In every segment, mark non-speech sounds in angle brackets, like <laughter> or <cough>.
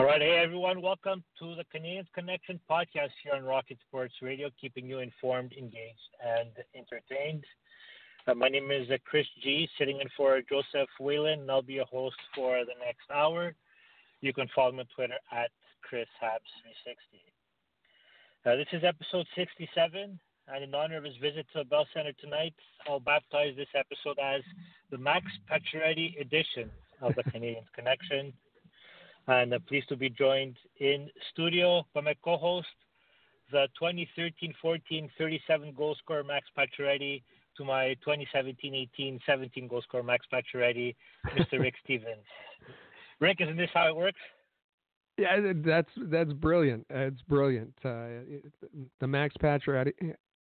All right, hey everyone, welcome to the Canadiens Connection podcast here on Rocket Sports Radio, keeping you informed, engaged, and entertained. Uh, my name is uh, Chris G, sitting in for Joseph Whalen, and I'll be your host for the next hour. You can follow me on Twitter at ChrisHabs360. Uh, this is episode 67, and in honor of his visit to the Bell Center tonight, I'll baptize this episode as the Max Pacioretty edition of the Canadiens Connection and I'm pleased to be joined in studio by my co-host, the 2013-14 37 goal scorer Max Pacioretty, to my 2017-18 17 goal scorer Max Pacioretty, Mr. Rick <laughs> Stevens. Rick, isn't this how it works? Yeah, that's that's brilliant. It's brilliant. Uh, the Max Pacioretty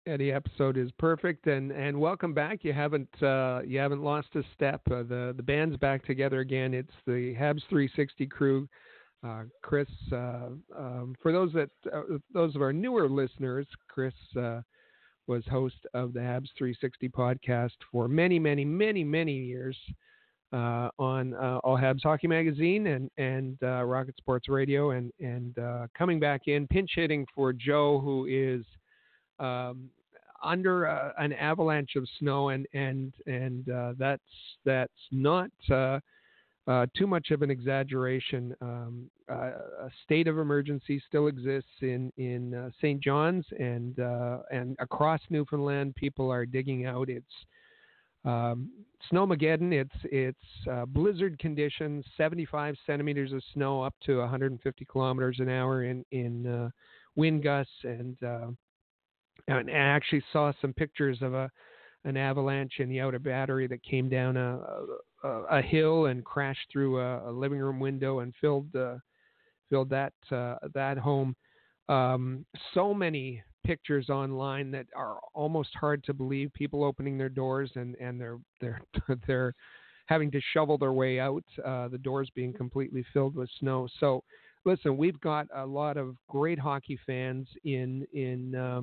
Eddie episode is perfect, and, and welcome back. You haven't uh, you haven't lost a step. Uh, the the band's back together again. It's the Habs 360 crew. Uh, Chris, uh, um, for those that uh, those of our newer listeners, Chris uh, was host of the Habs 360 podcast for many, many, many, many years on All Habs Hockey Magazine and and Rocket Sports Radio, and and coming back in pinch hitting for Joe, who is um, under uh, an avalanche of snow, and and and uh, that's that's not uh, uh too much of an exaggeration. Um, uh, a state of emergency still exists in in uh, St. John's and and across Newfoundland. People are digging out. It's um, snowmageddon. It's it's blizzard conditions. 75 centimeters of snow up to 150 kilometers an hour in in wind gusts and and I actually saw some pictures of a an avalanche in the outer battery that came down a a, a hill and crashed through a, a, living room window and filled uh, filled that uh, that home. Um, so many pictures online that are almost hard to believe. People opening their doors and and they're they're <laughs> they're having to shovel their way out. Uh, the doors being completely filled with snow. So listen, we've got a lot of great hockey fans in in uh,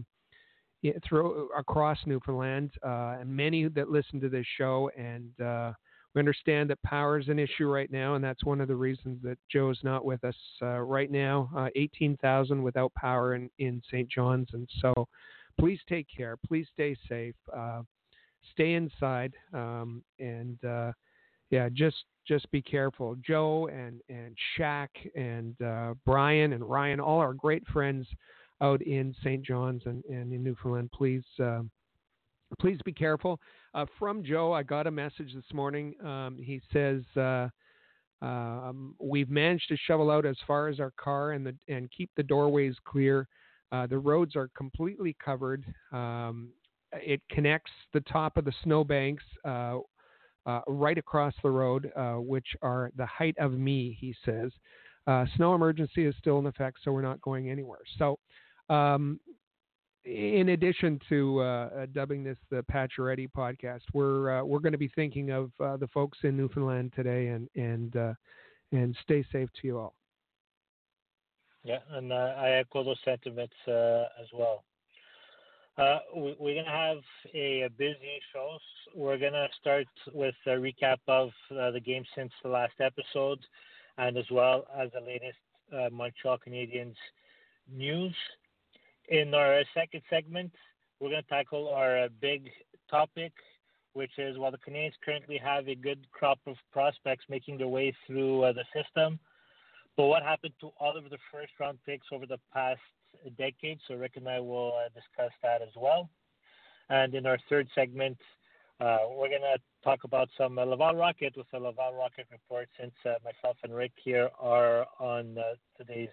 through across Newfoundland, uh, and many that listen to this show. And uh, we understand that power is an issue right now, and that's one of the reasons that Joe is not with us uh, right now. Uh, 18,000 without power in, in St. John's, and so please take care. Please stay safe. Uh, stay inside, um, and uh, yeah, just just be careful. Joe and and Shaq and Brian and Ryan, all our great friends out in St. John's and, and in Newfoundland, please uh, please be careful. Uh, from Joe, I got a message this morning. Um, he says uh, um, we've managed to shovel out as far as our car and the and keep the doorways clear. Uh, the roads are completely covered. Um, it connects the top of the snowbanks uh, uh, right across the road, which are the height of me. He says. snow emergency is still in effect, so we're not going anywhere. So um, in addition to uh, dubbing this the Pacioretty podcast, we're uh, we're going to be thinking of uh, the folks in Newfoundland today, and and uh, and stay safe to you all. Yeah, and uh, I echo those sentiments uh, as well. we, are going to have a, a, busy show. We're going to start with a recap of the game since the last episode, and as well as the latest Montreal Canadiens news. In our second segment, we're going to tackle our uh, big topic, which is while the Canadians currently have a good crop of prospects making their way through uh, the system, but what happened to all of the first round picks over the past decade? So Rick and I will uh, discuss that as well. And in our third segment, uh, we're going to talk about some uh, Laval Rocket with the Laval Rocket report since uh, myself and Rick here are on uh, today's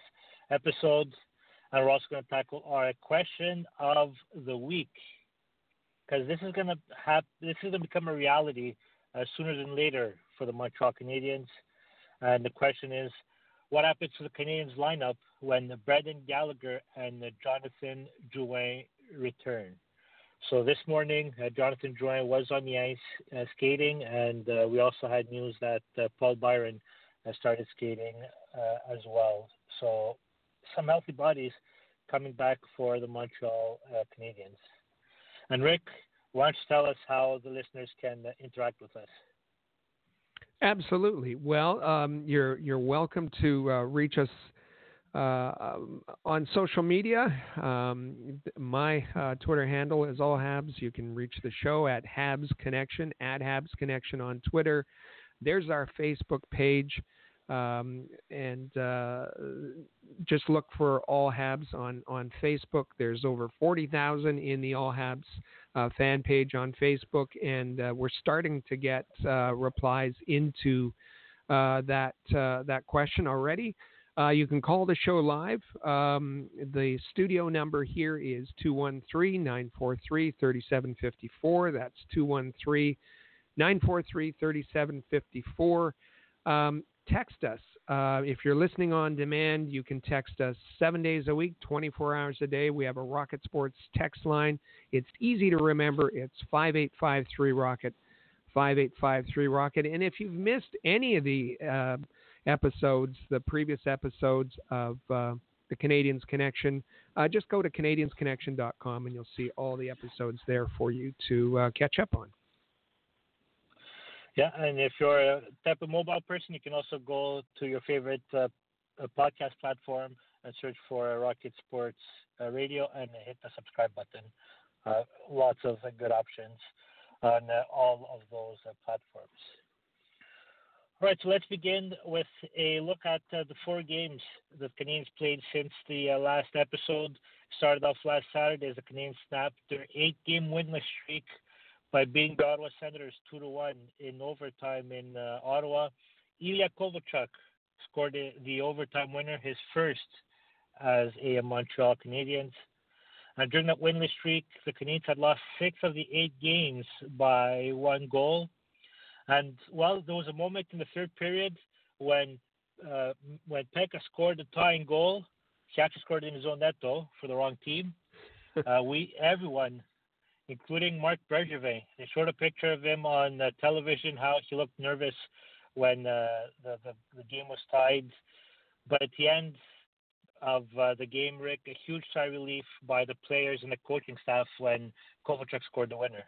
episode. And we're also going to tackle our question of the week because this is going to have this is going to become a reality uh, sooner than later for the Montreal Canadiens. And the question is, what happens to the Canadiens lineup when Brendan Gallagher and Jonathan Drouin return? So this morning, uh, Jonathan Drouin was on the ice uh, skating, and uh, we also had news that uh, Paul Byron has started skating uh, as well. So some healthy bodies coming back for the Montreal uh, Canadiens. And Rick, why don't you tell us how the listeners can interact with us? Absolutely. Well, um, you're you're welcome to uh, reach us uh, um, on social media. Um, my uh, Twitter handle is all Habs. You can reach the show at Habs Connection at Habs Connection on Twitter. There's our Facebook page. Um, and uh, just look for All Habs on, on Facebook. There's over 40,000 in the All Habs uh, fan page on Facebook, and uh, we're starting to get uh, replies into uh, that uh, that question already. you can call the show live. Um, the studio number here is 213 943 3754. That's 213 943 3754. Text us. Uh, if you're listening on demand, you can text us seven days a week, 24 hours a day. We have a Rocket Sports text line. It's easy to remember. It's 5853 Rocket, 5853 Rocket. And if you've missed any of the uh, episodes, the previous episodes of uh, the Canadians Connection, uh, just go to CanadiansConnection.com and you'll see all the episodes there for you to uh, catch up on. Yeah, and if you're a type of mobile person, you can also go to your favorite uh, podcast platform and search for Rocket Sports uh, Radio and hit the subscribe button. Uh, lots of good options on uh, all of those uh, platforms. All right, so let's begin with a look at uh, the four games the Canadiens played since the last episode. Started off last Saturday as the Canadiens snapped their eight-game winless streak by beating the Ottawa Senators two to one in overtime in uh, Ottawa. Ilya Kovalchuk scored the, the, overtime winner, his first as a Montreal Canadiens. And during that winless streak, the Canadiens had lost six of the eight games by one goal. And well, there was a moment in the third period when uh, when Pekka scored the tying goal. He actually scored in his own net though for the wrong team. <laughs> Uh, we everyone including Mark Bergevin. They showed a picture of him on uh, television, how he looked nervous when uh, the, the, the game was tied. But at the end of uh, the game, Rick, a huge sigh of relief by the players and the coaching staff when Kovalchuk scored the winner.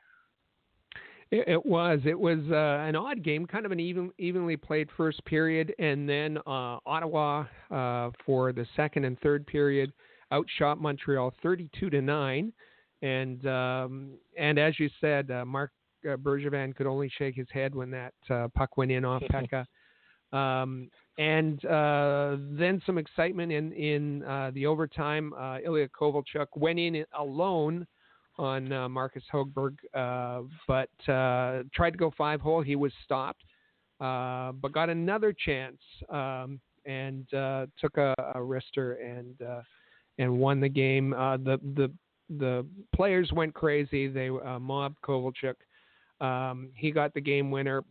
It, was. It was uh, an odd game, kind of an even, evenly played first period, and then uh, Ottawa uh, for the second and third period outshot Montreal 32 to nine. And um, and as you said, uh, Marc uh, Bergevin could only shake his head when that uh, puck went in off <laughs> Pekka. Um, and uh, then some excitement in in uh, the overtime. Uh, Ilya Kovalchuk went in alone on uh, Marcus Hogberg, uh, but uh, tried to go five hole. He was stopped, uh, but got another chance um, and uh, took a, a wrister and and won the game. the the the players went crazy. They uh, mobbed Kovalchuk. Um, he got the game winner.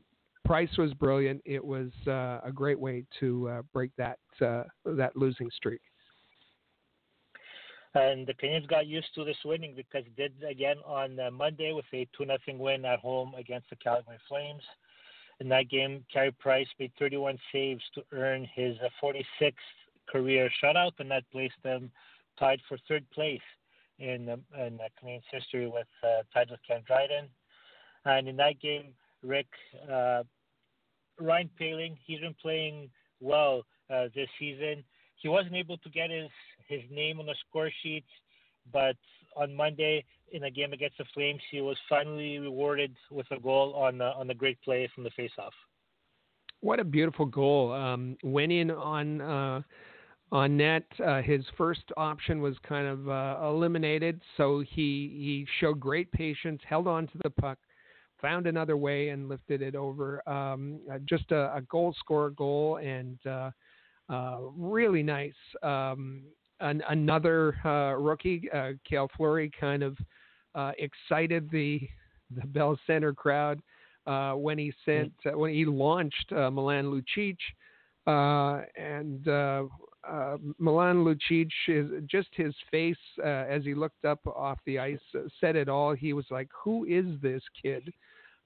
Price was brilliant. It was uh, a great way to uh, break that uh, that losing streak. And the Canadiens got used to this winning because they did again on uh, Monday with a 2 0 win at home against the Calgary Flames. In that game, Carey Price made 31 saves to earn his 46th uh, career shutout, and that placed them tied for third place in the, in the Canadiens history with uh, with Ken Dryden. And in that game, Rick uh, Ryan Poehling, he's been playing well uh, this season. He wasn't able to get his his name on the score sheet, but on Monday in a game against the Flames, he was finally rewarded with a goal on on the great play from the faceoff. What a beautiful goal! Um, went in on uh, on net. Uh, his first option was kind of uh, eliminated, so he he showed great patience, held on to the puck, found another way, and lifted it over. Um, uh, just a, a, goal scorer goal, and uh, uh, really nice. Um, an, another uh, rookie, uh, Cale Fleury, kind of excited the the Bell Center crowd. uh, when he sent uh, when he launched uh, Milan Lucic, uh, and uh, uh, Milan Lucic is just his face uh, as he looked up off the ice uh, said it all. He was like, "Who is this kid?"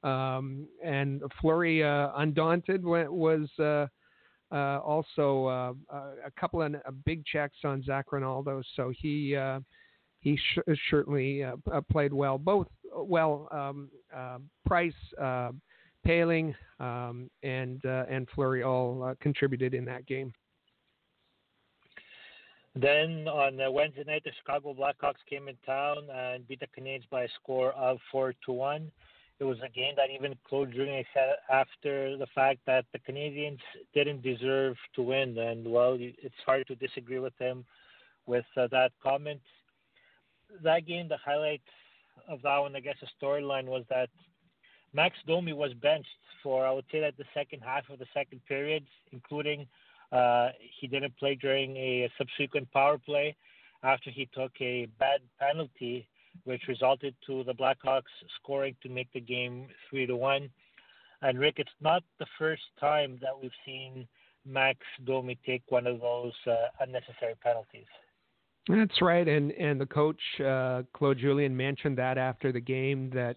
Um, and Fleury, uh, undaunted, was uh, uh, also uh, a couple of big checks on Zach Rinaldo. So he he sh- certainly played well. Both well, um, Price. Poehling um, and and Fleury all contributed in that game. Then on Wednesday night, the Chicago Blackhawks came in town and beat the Canadiens by a score of four to one. It was a game that even Julien said after the fact that the Canadiens didn't deserve to win, and well, it's hard to disagree with him with uh, that comment. That game, the highlight of that one, I guess, the storyline was that Max Domi was benched for I would say that the second half of the second period, including uh, he didn't play during a subsequent power play after he took a bad penalty, which resulted to the Blackhawks scoring to make the game three to one. And Rick, it's not the first time that we've seen Max Domi take one of those uh, unnecessary penalties. That's right, and and the coach uh, Claude Julien mentioned that after the game that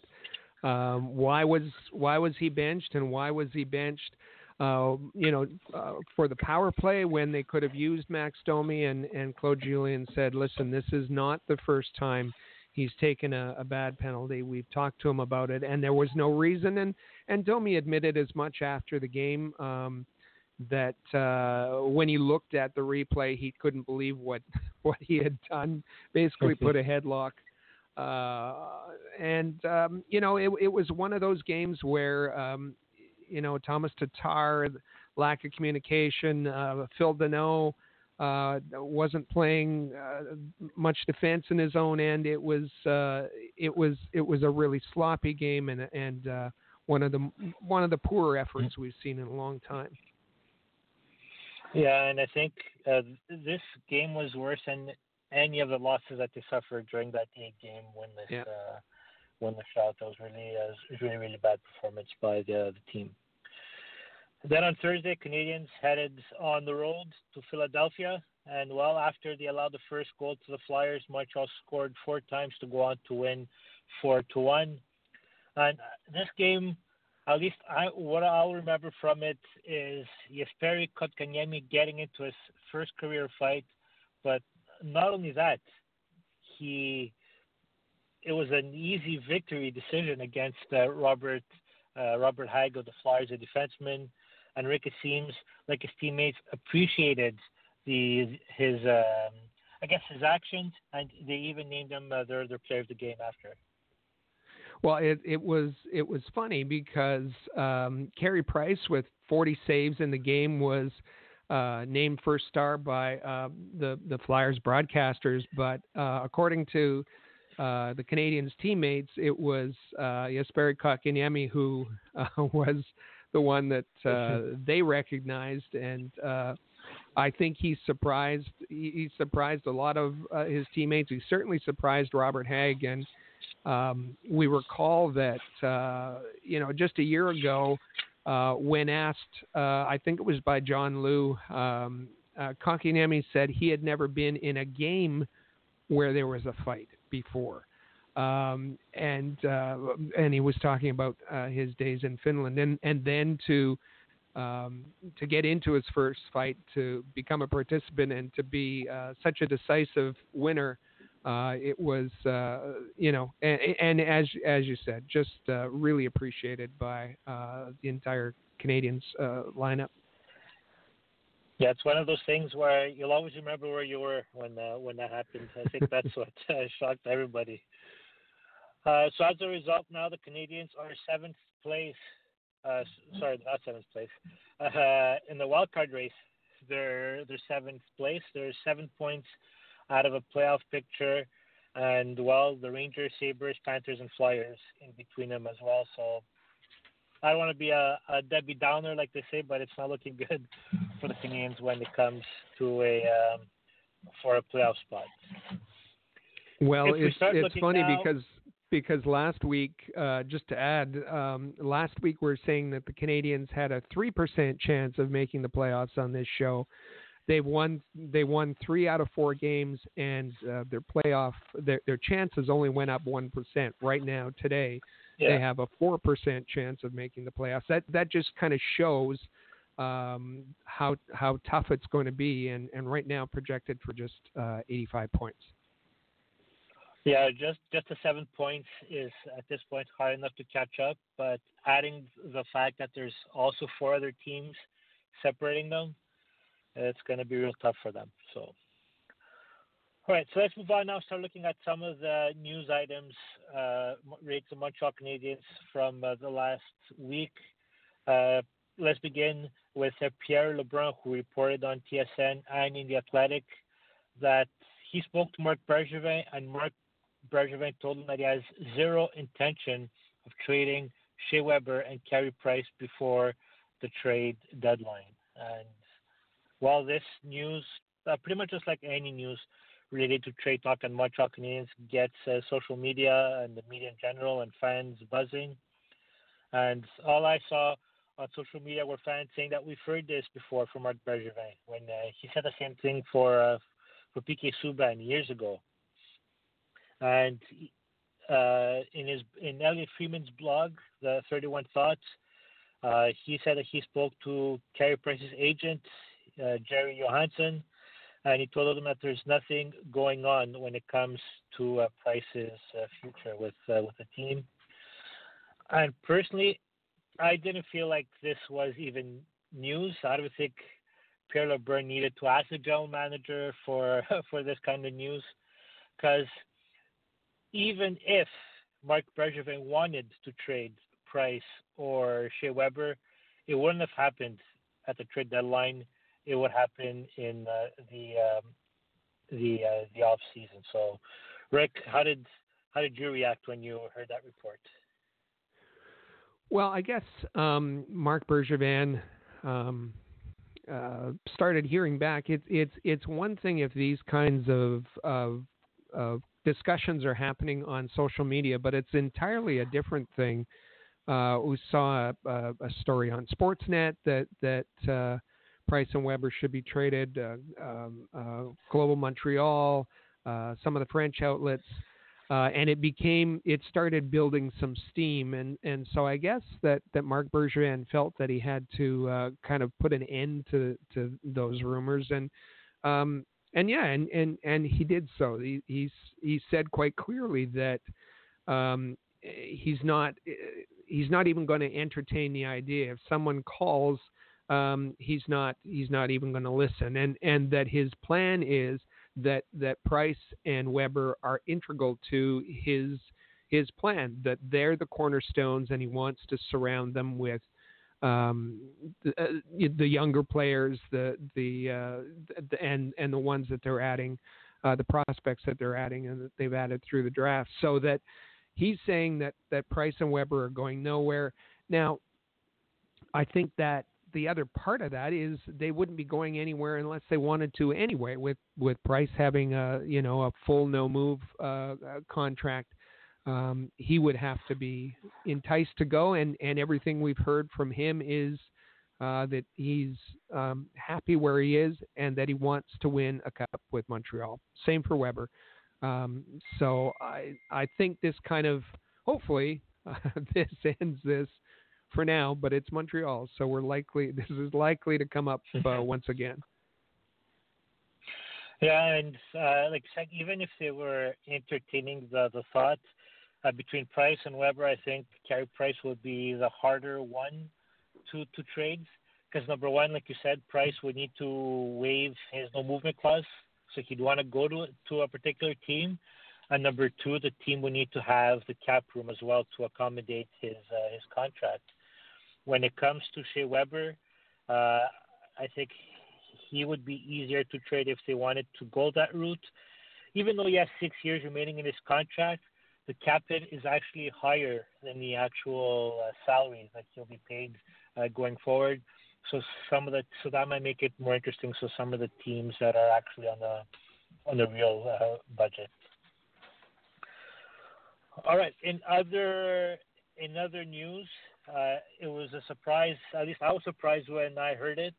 um, why was why was he benched and why was he benched? Uh, you know, uh, for the power play when they could have used Max Domi and, and Claude Julien said, listen, this is not the first time he's taken a, a bad penalty. We've talked to him about it, and there was no reason. And, and Domi admitted as much after the game um, that uh, when he looked at the replay, he couldn't believe what, <laughs> what he had done, basically put a headlock. Uh, and um, you know, it, it was one of those games where um, you know Thomas Tatar, lack of communication. Uh, Phil Danault uh, wasn't playing uh, much defense in his own end. It was uh, it was it was a really sloppy game and and uh, one of the one of the poorer efforts we've seen in a long time. Yeah, and I think uh, this game was worse than any of the losses that they suffered during that eight game winless yeah. Uh, winless shot. That was really uh, really really bad performance by the the team. Then on Thursday, Canadians headed on the road to Philadelphia, and well, after they allowed the first goal to the Flyers, Montreal scored four times to go on to win four to one. And this game, at least I, what I'll remember from it is Jesperi Kotkaniemi getting into his first career fight, but not only that, he it was an easy victory decision against uh, Robert uh, Robert of the Flyers, a defenseman and Rick, seems like his teammates appreciated the his um, I guess his actions, and they even named him uh, their their player of the game after. Well, it it was it was funny because um, Carey Price with 40 saves in the game was uh, named first star by uh, the the Flyers broadcasters, but uh, according to uh, the Canadians' teammates, it was uh, Jesperi Kotkaniemi who uh, <laughs> was the one that uh, <laughs> they recognized, and uh, I think he surprised. He, he surprised a lot of uh, his teammates. He certainly surprised Robert Hägg, and um, we recall that uh, you know just a year ago, uh, when asked, uh, I think it was by John Lu, um, uh, said he had never been in a game where there was a fight before um, and uh, and he was talking about uh, his days in Finland, and and then to um, to get into his first fight, to become a participant, and to be uh, such a decisive winner. Uh, it was, uh, you know, and, and, as as you said, just uh, really appreciated by the entire Canadiens lineup. Yeah, it's one of those things where you'll always remember where you were when when that happened. I think that's what <laughs> shocked everybody. Uh, so as a result, now the Canadians are seventh place. Uh, sorry, not seventh place. <laughs> Uh, in the wild card race, they're they're seventh place. They're seven points out of a playoff picture, and well, the Rangers, Sabres, Panthers, and Flyers in between them as well. So I don't want to be a, a Debbie Downer like they say, but it's not looking <laughs> good for the Canadiens when it comes to a um, for a playoff spot. Well, it's it's funny now, because because last week, uh, just to add, um, last week we are saying that the Canadians had a three percent chance of making the playoffs on this show. They've won. They won three out of four games, and uh, their playoff their their chances only went up one percent. Right now, today, yeah. they have a four percent chance of making the playoffs. That that just kind of shows um, how how tough it's going to be, and and right now projected for just uh, 85 points. Yeah, just just the seven points is at this point hard enough to catch up, but adding the fact that there's also four other teams separating them, it's going to be real tough for them. So, all right, so let's move on now. Start looking at some of the news items uh, related to Montreal Canadiens from uh, the last week. Uh, let's begin with Pierre LeBrun, who reported on TSN and in the Athletic that he spoke to Marc Bergevin, and Marc Bergevin told him that he has zero intention of trading Shea Weber and Carey Price before the trade deadline. And while this news, uh, pretty much just like any news related to trade talk and Montreal Canadiens, gets uh, social media and the media in general and fans buzzing. And all I saw on social media were fans saying that we've heard this before from Marc Bergevin when uh, he said the same thing for uh, for PK Subban years ago. And uh, in his in Elliotte Friedman's blog, the 31 Thoughts, uh, he said that he spoke to Carey Price's agent, uh, Gerry Johannson, and he told him that there's nothing going on when it comes to uh, Price's uh, future with with the team. And personally, I didn't feel like this was even news. I don't think Pierre LeBrun needed to ask the general manager for <laughs> for this kind of news, because even if Marc Bergevin wanted to trade Price or Shea Weber, it wouldn't have happened at the trade deadline. It would happen in uh, the um, the uh, the off season. So, Rick, how did how did you react when you heard that report? Well, I guess um, Marc Bergevin um, uh, started hearing back. It's it's it's one thing if these kinds of, of of discussions are happening on social media, but it's entirely a different thing. Uh, we saw a, a, a, story on Sportsnet that that uh, Price and Weber should be traded. Uh, um, uh, Global Montreal, uh, some of the French outlets uh, and it became it started building some steam. And and so I guess that that Marc Bergevin felt that he had to uh, kind of put an end to to those rumors. And um and yeah and and and he did so. He he's he said quite clearly that um he's not he's not even going to entertain the idea. If someone calls um he's not he's not even going to listen. And and that his plan is that that Price and Weber are integral to his his plan. That they're the cornerstones, and he wants to surround them with um, the, uh, the, younger players, the the, uh, the, and and the ones that they're adding, uh, the prospects that they're adding, and that they've added through the draft. So that he's saying that that Price and Weber are going nowhere. Now, I think that the other part of that is they wouldn't be going anywhere unless they wanted to anyway. With with Price having a you know a full no move uh, uh, contract, um, he would have to be enticed to go. And and everything we've heard from him is uh, that he's um, happy where he is and that he wants to win a cup with Montreal. Same for Weber. Um, so I I think this kind of hopefully uh, <laughs> this ends this for now, but it's Montreal, so we're likely <laughs> this is likely to come up uh, <laughs> once again. Yeah, and uh, like even if they were entertaining the the thought uh, between Price and Weber, I think Carey Price would be the harder one to to trade because number one, like you said, Price would need to waive his no movement clause, so he'd want to go to to a particular team. And number two, the team would need to have the cap room as well to accommodate his uh, his contract when it comes to Shea Weber, uh, I think he would be easier to trade if they wanted to go that route. Even though he has six years remaining in his contract, the cap hit is actually higher than the actual uh, salary that he'll be paid uh, going forward. So some of the so that might make it more interesting. So some of the teams that are actually on the on the real uh, budget. All right. In other in other news, uh, it was a surprise. At least I was surprised when I heard it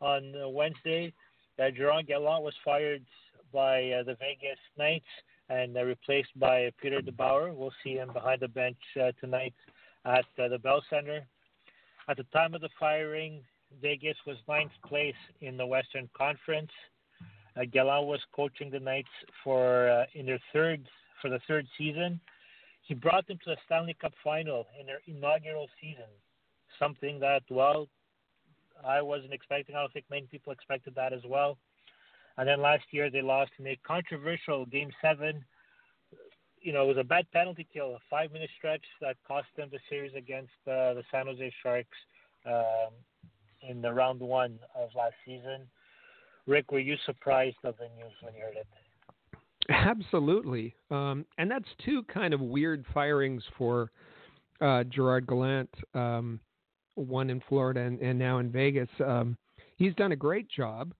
on Wednesday that Gerard Gallant was fired by uh, the Vegas Knights and uh, replaced by Peter DeBoer. We'll see him behind the bench uh, tonight at uh, the Bell Center. At the time of the firing, Vegas was ninth place in the Western Conference. Uh, Gallant was coaching the Knights for uh, in their third for the third season. He brought them to the Stanley Cup final in their inaugural season, something that well I wasn't expecting. I don't think many people expected that as well. And then last year they lost in a controversial Game Seven. You know, it was a bad penalty kill, a five-minute stretch that cost them the series against uh, the San Jose Sharks um, in the round one of last season. Rick, were you surprised of the news when you heard it? Absolutely, um, and that's two kind of weird firings for uh, Gerard Gallant. Um, one in Florida and, and now in Vegas. Um, he's done a great job.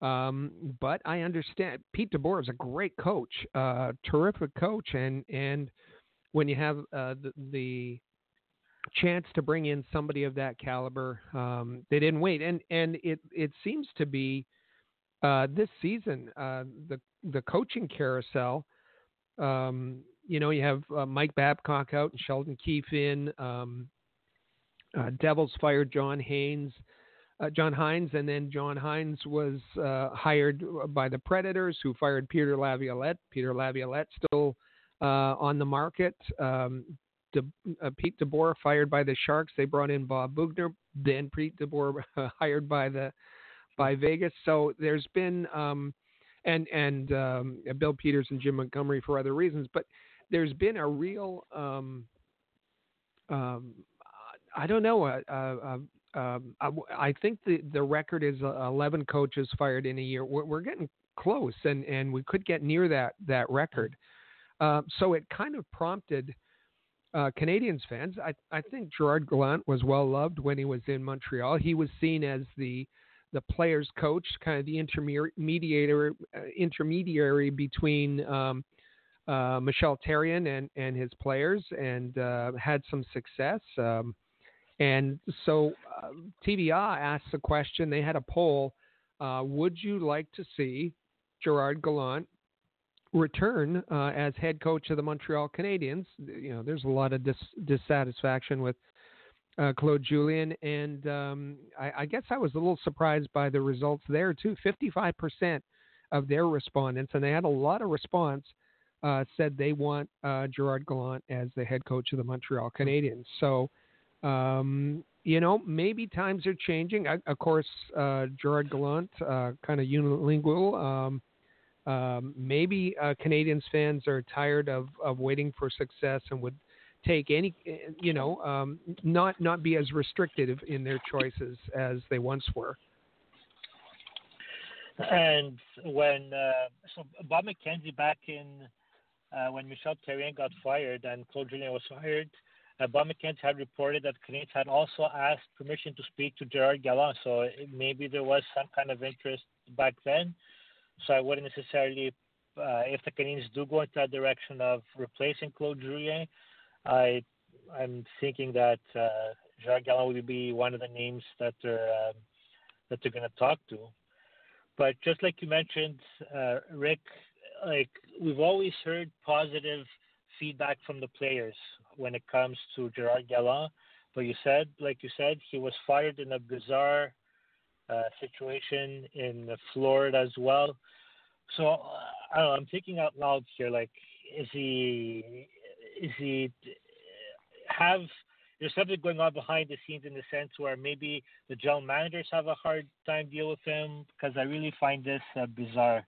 Um, but I understand Pete DeBoer is a great coach, uh, terrific coach, and and when you have uh, the, the chance to bring in somebody of that caliber, um, they didn't wait, and and it it seems to be uh, this season uh, the the coaching carousel. Um, you know, you have uh, Mike Babcock out and Sheldon Keefe in. Um, uh, Devils fired John Haynes, uh, John Hynes, and then John Hynes was uh, hired by the Predators, who fired Peter Laviolette. Peter Laviolette still on the market. Um, De, Pete DeBoer fired by the Sharks. They brought in Bob Boughner. Then Pete DeBoer <laughs> hired by the by Vegas. So there's been um, and and um, Bill Peters and Jim Montgomery for other reasons, but there's been a real um, um, I don't know. Uh, uh, um, I, I, think the the record is uh, 11 coaches fired in a year. We're, we're getting close, and, and we could get near that that record. Uh, so it kind of prompted uh, Canadiens fans. I, I think Gerard Gallant was well loved when he was in Montreal. He was seen as the the players' coach, kind of the intermediator uh, intermediary between um, uh, Michel Therrien and and his players, and uh, had some success. Um, and so uh, TVA asked the question, they had a poll uh, Would you like to see Gerard Gallant return uh, as head coach of the Montreal Canadiens? You know, there's a lot of dis- dissatisfaction with uh, Claude Julien, and um, I, I, guess I was a little surprised by the results there too. 55% of their respondents, and they had a lot of response, uh, said they want uh, Gerard Gallant as the head coach of the Montreal Canadiens. So um, you know, maybe times are changing. I, of course, uh, Gerard Gallant, uh, kind of unilingual. Um, um, maybe uh, Canadiens fans are tired of, of waiting for success and would take any, you know, um, not not be as restrictive in their choices as they once were. And when uh, so Bob McKenzie back in uh, when Michel Therrien got fired and Claude Julien was fired, uh, Bob McKenzie had reported that Canadiens had also asked permission to speak to Gerard Gallant, so maybe there was some kind of interest back then. So I wouldn't necessarily, uh, if the Canadiens do go into that direction of replacing Claude Julien, I I'm thinking that uh, Gerard Gallant would be one of the names that they're um, that they're going to talk to. But just like you mentioned, uh, Rick, like we've always heard positive feedback from the players when it comes to Gerard Gallant. But you said, like you said, he was fired in a bizarre uh, situation in Florida as well. So uh, I don't know. I'm thinking out loud here. Like, is he? Is he? Have there's something going on behind the scenes in the sense where maybe the general managers have a hard time deal with him because I really find this uh, bizarre,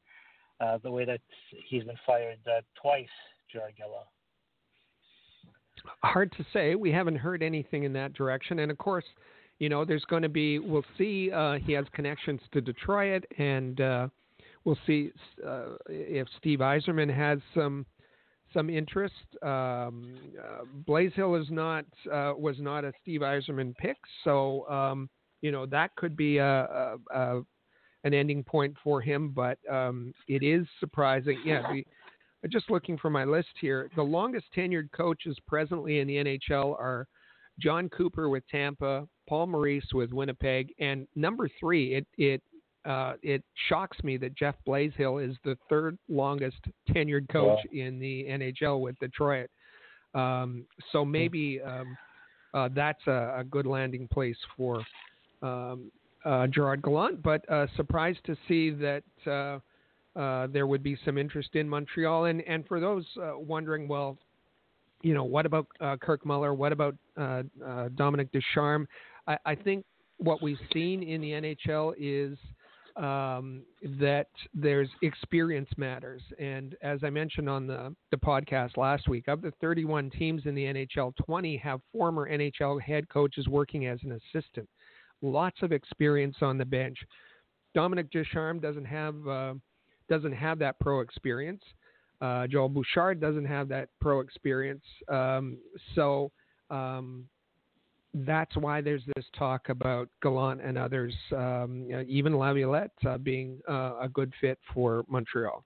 uh, the way that he's been fired uh, twice, Gallant. Hard to say. We haven't heard anything in that direction. And of course, you know, there's going to be, we'll see, uh, he has connections to Detroit, and uh, we'll see uh, if Steve Yzerman has some some interest. Um, uh, Blashill is not uh, was not a Steve Yzerman pick, so um, you know that could be a, a, a, an ending point for him. But um, it is surprising. Yeah, just looking for my list here. The longest tenured coaches presently in the NHL are Jon Cooper with Tampa, Paul Maurice with Winnipeg, and number three, it it uh, it shocks me that Jeff Blashill is the third longest tenured coach in the NHL with Detroit. Um, so hmm. maybe um, uh, that's a, a, good landing place for um, uh, Gerard Gallant. But uh, surprised to see that uh, uh, there would be some interest in Montreal. And and for those wondering, well, you know, what about Kirk Muller? What about Dominique Ducharme? I, I think what we've seen in the NHL is um, that there's experience matters. And as I mentioned on the, the podcast last week, of the 31 teams in the NHL, 20 have former NHL head coaches working as an assistant. Lots of experience on the bench. Dominique Ducharme doesn't have uh, doesn't have that pro experience. Uh, Joel Bouchard doesn't have that pro experience. Um, so um, that's why there's this talk about Gallant and others, um, even Laviolette uh, being uh, a good fit for Montreal.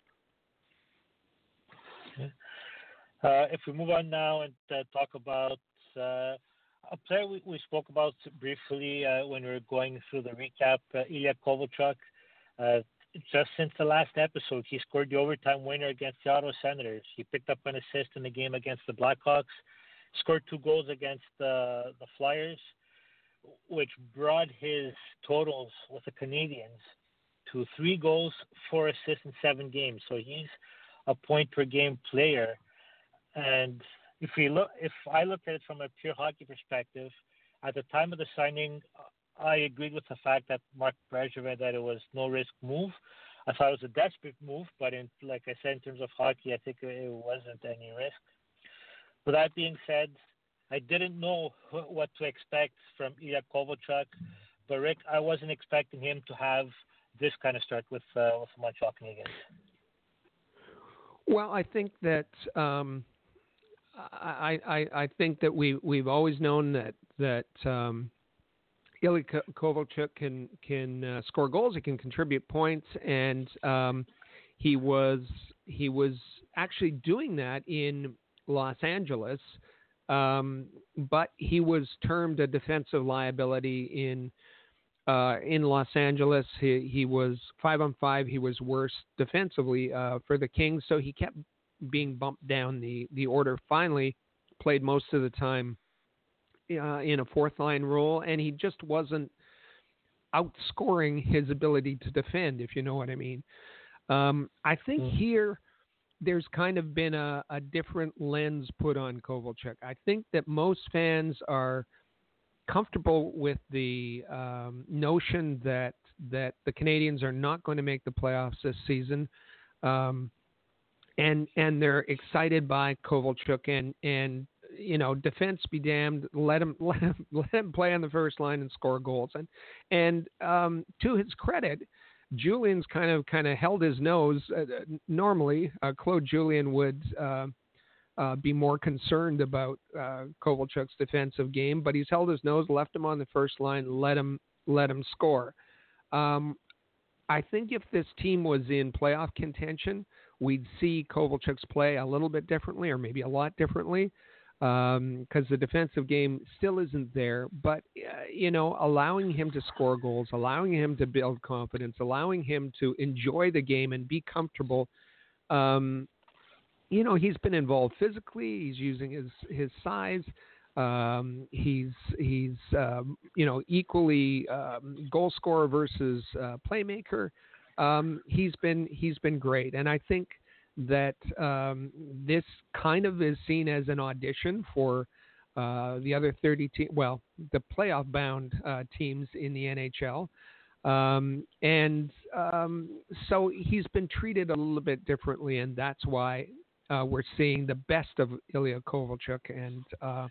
Uh, if we move on now and uh, talk about uh, a player we, we, spoke about briefly uh, when we were going through the recap, Ilya Kovalchuk. just since the last episode, he scored the overtime winner against the Ottawa Senators. He picked up an assist in the game against the Blackhawks scored two goals against the the Flyers, which brought his totals with the Canadiens to three goals, four assists in seven games. So he's a point per game player. And if we look, if I look at it from a pure hockey perspective, at the time of the signing, I agreed with the fact that Marc Bergevin that it was no risk move. I thought it was a desperate move, but in like I said, in terms of hockey, I think it wasn't any risk. With that being said, I didn't know what to expect from Ilya Kovalchuk, but Rick, I wasn't expecting him to have this kind of start with uh, with Montreal Canadiens. Well, I think that um, I, I I think that we we've always known that that um, Ilya Kovalchuk can can uh, score goals, he can contribute points, and um, he was he was actually doing that in Los Angeles, um, but he was termed a defensive liability in uh, in Los Angeles. He, he was five on five. He was worse defensively uh, for the Kings, so he kept being bumped down the the order. Finally, played most of the time uh, in a fourth line role, and he just wasn't outscoring his ability to defend, if you know what I mean. Um, I think mm. here there's kind of been a, a different lens put on Kovalchuk. I think that most fans are comfortable with the um, notion that that the Canadians are not going to make the playoffs this season, um, and and they're excited by Kovalchuk and and you know defense be damned let him <laughs> let him let him play on the first line and score goals and and um, to his credit Julien's kind of kind of held his nose. Uh, uh, normally, uh, Claude Julien would uh, uh, be more concerned about uh, Kovalchuk's defensive game, but he's held his nose, left him on the first line, let him let him score. Um, I think if this team was in playoff contention, we'd see Kovalchuk's play a little bit differently, or maybe a lot differently because um, the defensive game still isn't there. But uh, you know, allowing him to score goals, allowing him to build confidence, allowing him to enjoy the game and be comfortable. Um, you know, he's been involved physically. He's using his his size. Um, he's he's um, you know equally um, goal scorer versus uh, playmaker. Um, he's been he's been great, and I think that um, this kind of is seen as an audition for uh, the other 30 te- well, the playoff bound uh, teams in the NHL. Um, and um, so he's been treated a little bit differently, and that's why uh, we're seeing the best of Ilya Kovalchuk, and uh,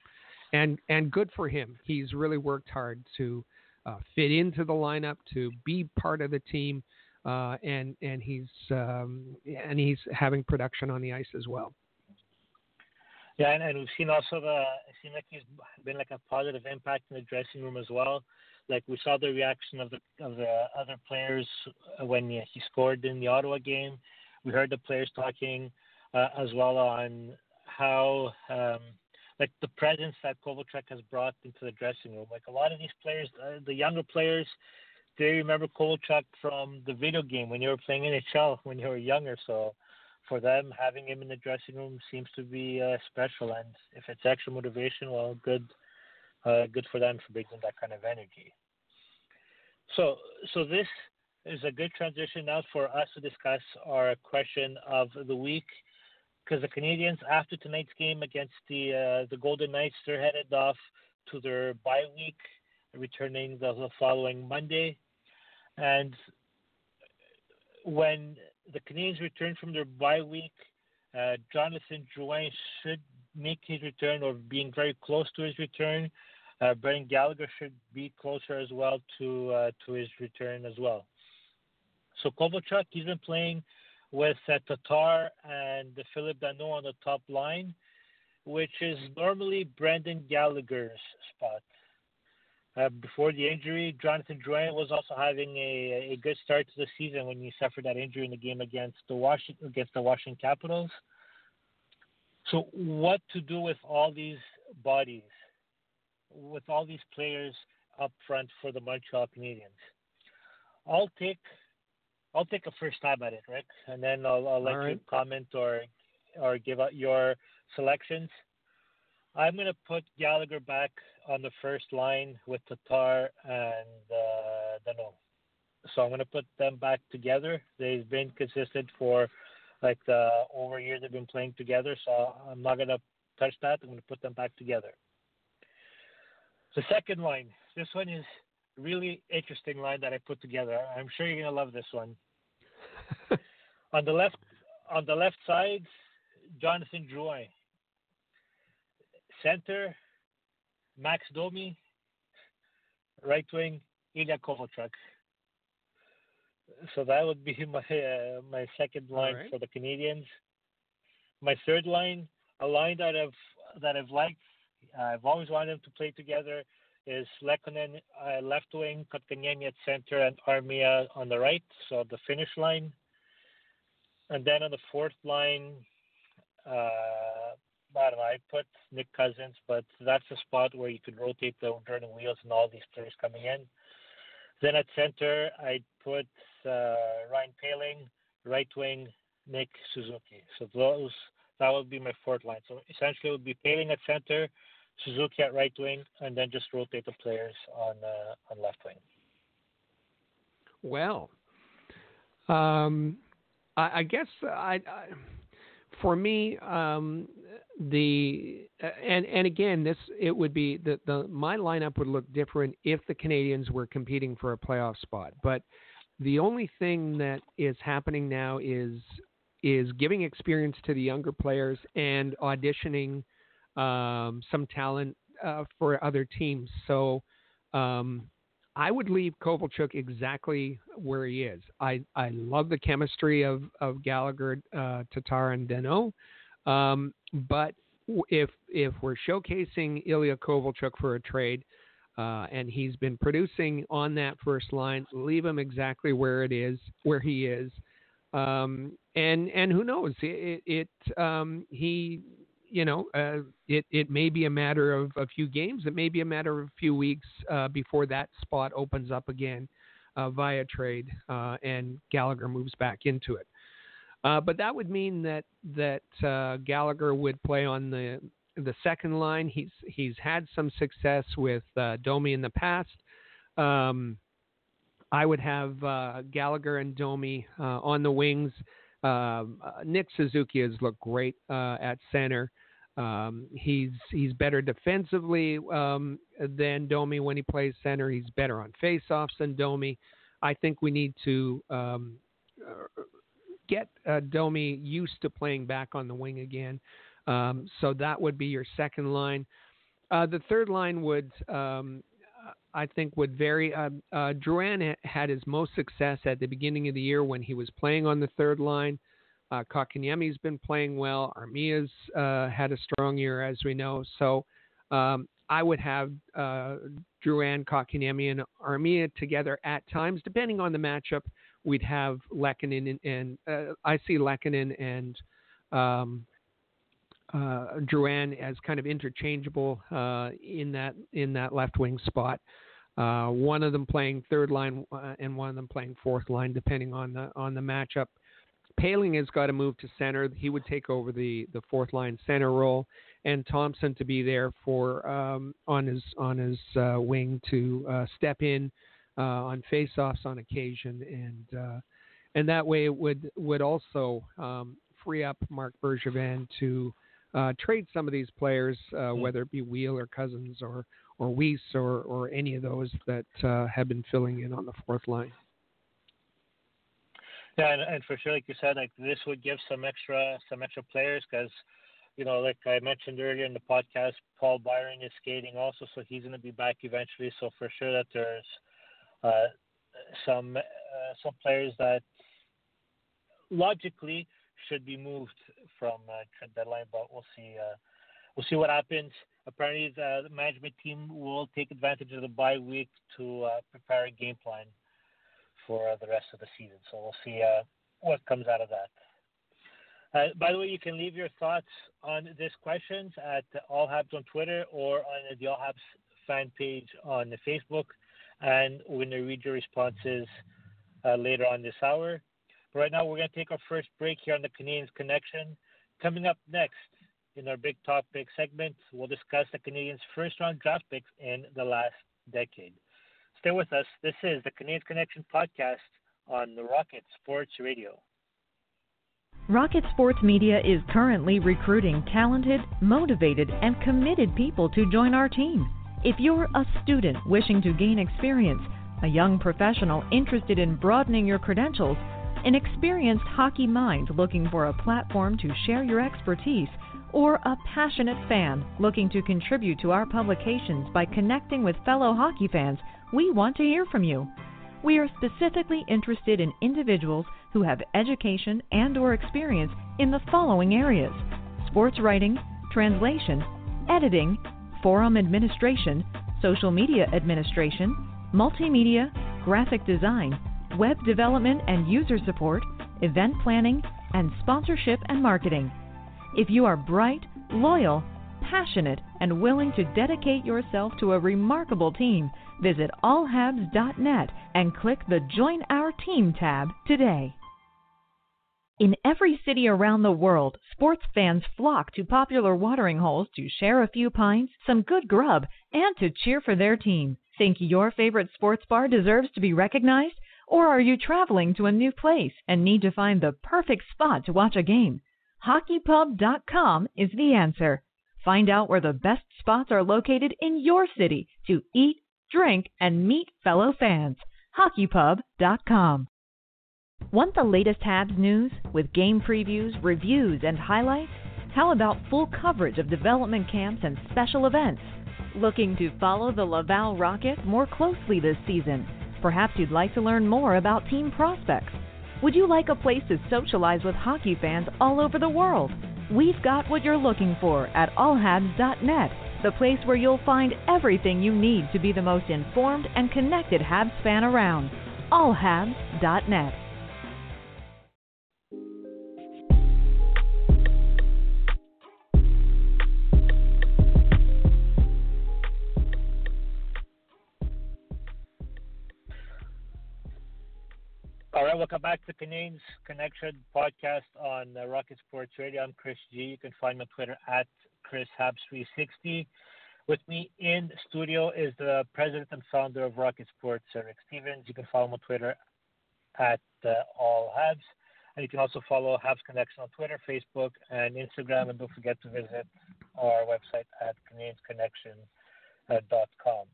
and and good for him. He's really worked hard to uh, fit into the lineup, to be part of the team, uh, and and he's um, and he's having production on the ice as well. Yeah, and, and we've seen also the it seems like he's been like a positive impact in the dressing room as well. Like we saw the reaction of the of the other players when he scored in the Ottawa game. We heard the players talking uh, as well on how um, like the presence that Kovalchuk has brought into the dressing room. Like a lot of these players, uh, the younger players, they remember Kovalchuk from the video game when you were playing NHL when you were younger. So for them, having him in the dressing room seems to be uh, special. And if it's extra motivation, well, good, uh, good for them for bringing that kind of energy. So, so this is a good transition now for us to discuss our question of the week. Because the Canadiens, after tonight's game against the uh, the Golden Knights, they're headed off to their bye week, returning the, the following Monday. And when the Canadiens return from their bye week, uh, Jonathan Drouin should make his return or being very close to his return. Uh, Brendan Gallagher should be closer as well to uh, to his return as well. So Kovalchuk, he's been playing with uh, Tatar and Phillip Danault on the top line, which is normally Brendan Gallagher's spot. Uh, before the injury, Jonathan Drouin was also having a, a good start to the season when he suffered that injury in the game against the Washington against the Washington Capitals. So, what to do with all these bodies, with all these players up front for the Montreal Canadiens? I'll take I'll take a first stab at it, Rick, and then I'll, I'll let right. you comment or or give out your selections. I'm going to put Gallagher back on the first line with Tatar and uh, Danault. So I'm going to put them back together. They've been consistent for like the over years they've been playing together. So I'm not going to touch that. I'm going to put them back together. The second line. This one is really interesting line that I put together. I'm sure you're going to love this one. <laughs> on the left, on the left side, Jonathan Drouin. Center, Max Domi. Right wing, Ilya Kovalchuk. So that would be <laughs> my uh, my second line right. for the Canadiens. My third line, a line that I've that I've liked, I've always wanted them to play together, is Lehkonen uh, left wing, Kotkaniemi at center, and Armia on the right. So the finish line. And then on the fourth line, uh, Don't I put Nick Cousins, but that's a spot where you could rotate the turning wheels and all these players coming in. Then at center, I put uh, Ryan Poehling, right wing, Nick Suzuki. So those that would be my fourth line. So essentially, it would be Poehling at center, Suzuki at right wing, and then just rotate the players on uh, on left wing. Well, um, I, I guess I, I, for me, um, the and and again, this it would be the the my lineup would look different if the Canadiens were competing for a playoff spot, but. The only thing that is happening now is is giving experience to the younger players and auditioning um, some talent uh, for other teams. So um, I would leave Kovalchuk exactly where he is. I, I love the chemistry of, of Gallagher, uh, Tatar, and Danault. Um, but if if we're showcasing Ilya Kovalchuk for a trade, uh, and he's been producing on that first line, leave him exactly where it is, where he is. Um, and and who knows? It, it um, he you know, uh, it it may be a matter of a few games. It may be a matter of a few weeks uh, before that spot opens up again uh, via trade, uh, and Gallagher moves back into it. Uh, but that would mean that that uh, Gallagher would play on the the second line. He's he's had some success with Domi in the past. Um, I would have Gallagher and Domi on the wings. Um, Nick Suzuki has looked great at center. Um, he's he's better defensively um, than Domi when he plays center. He's better on faceoffs than Domi. I think we need to um, uh, get uh, Domi used to playing back on the wing again. Um, so that would be your second line. Uh, the third line would, um, I think, would vary. Uh, uh, Drouin had his most success at the beginning of the year when he was playing on the third line. Uh, Kotkaniemi's been playing well. Armia's uh, had a strong year, as we know. So um, I would have uh, Drouin, Kotkaniemi, and Armia together at times, depending on the matchup. We'd have Lehkonen and, and uh, I see Lehkonen and um, uh, as kind of interchangeable uh, in that in that left wing spot. Uh, one of them playing third line uh, and one of them playing fourth line, depending on the on the matchup. Poehling has got to move to center. He would take over the, the fourth line center role, and Thompson to be there for um, on his on his uh, wing to uh, step in uh, on faceoffs on occasion, and uh, and that way it would would also um, free up Marc Bergevin to uh, trade some of these players, mm-hmm. whether it be Weal or Cousins or or Weise or or any of those that have been filling in on the fourth line. Yeah, and, and for sure, like you said, like this would give some extra some extra players because, you know, like I mentioned earlier in the podcast, Paul Byron is skating also, so he's going to be back eventually. So for sure that there's uh, some uh, some players that logically should be moved from uh, trade deadline, but we'll see. Uh, we'll see what happens. Apparently, the, management team will take advantage of the bye week to uh, prepare a game plan for the rest of the season. So we'll see what comes out of that. Uh, by the way, you can leave your thoughts on this questions at All Habs on Twitter or on the All Habs fan page on Facebook, and we're going to read your responses uh, later on this hour. But right now, we're going to take our first break here on the Canadiens Connection. Coming up next in our big topic segment, we'll discuss the Canadiens' first round draft picks in the last decade. Stay with us. This is the Canadiens Connection podcast on the Rocket Sports Radio. Rocket Sports Media is currently recruiting talented, motivated, and committed people to join our team. If you're a student wishing to gain experience, a young professional interested in broadening your credentials, an experienced hockey mind looking for a platform to share your expertise, or a passionate fan looking to contribute to our publications by connecting with fellow hockey fans, we want to hear from you. We are specifically interested in individuals who have education and or experience in the following areas: sports writing, translation, editing, forum administration, social media administration, multimedia, graphic design, web development and user support, event planning, and sponsorship and marketing. If you are bright, loyal, passionate, and willing to dedicate yourself to a remarkable team, visit allhabs.net and click the Join Our Team tab today. In every city around the world, sports fans flock to popular watering holes to share a few pints, some good grub, and to cheer for their team. Think your favorite sports bar deserves to be recognized? Or are you traveling to a new place and need to find the perfect spot to watch a game? HockeyPub.com is the answer. Find out where the best spots are located in your city to eat, drink, and meet fellow fans. HockeyPub.com. Want the latest Habs news with game previews, reviews, and highlights? How about full coverage of development camps and special events? Looking to follow the Laval Rocket more closely this season? Perhaps you'd like to learn more about team prospects. Would you like a place to socialize with hockey fans all over the world? We've got what you're looking for at allhabs.net, the place where you'll find everything you need to be the most informed and connected Habs fan around. allhabs.net. All right, welcome back to Canadiens Connection podcast on uh, Rocket Sports Radio. I'm Chris G. You can find me on Twitter at ChrisHabs360. With me in studio is the president and founder of Rocket Sports, Eric Stevens. You can follow him on Twitter at uh, All Habs. And you can also follow Habs Connection on Twitter, Facebook, and Instagram. And don't forget to visit our website at CanadiensConnection.com.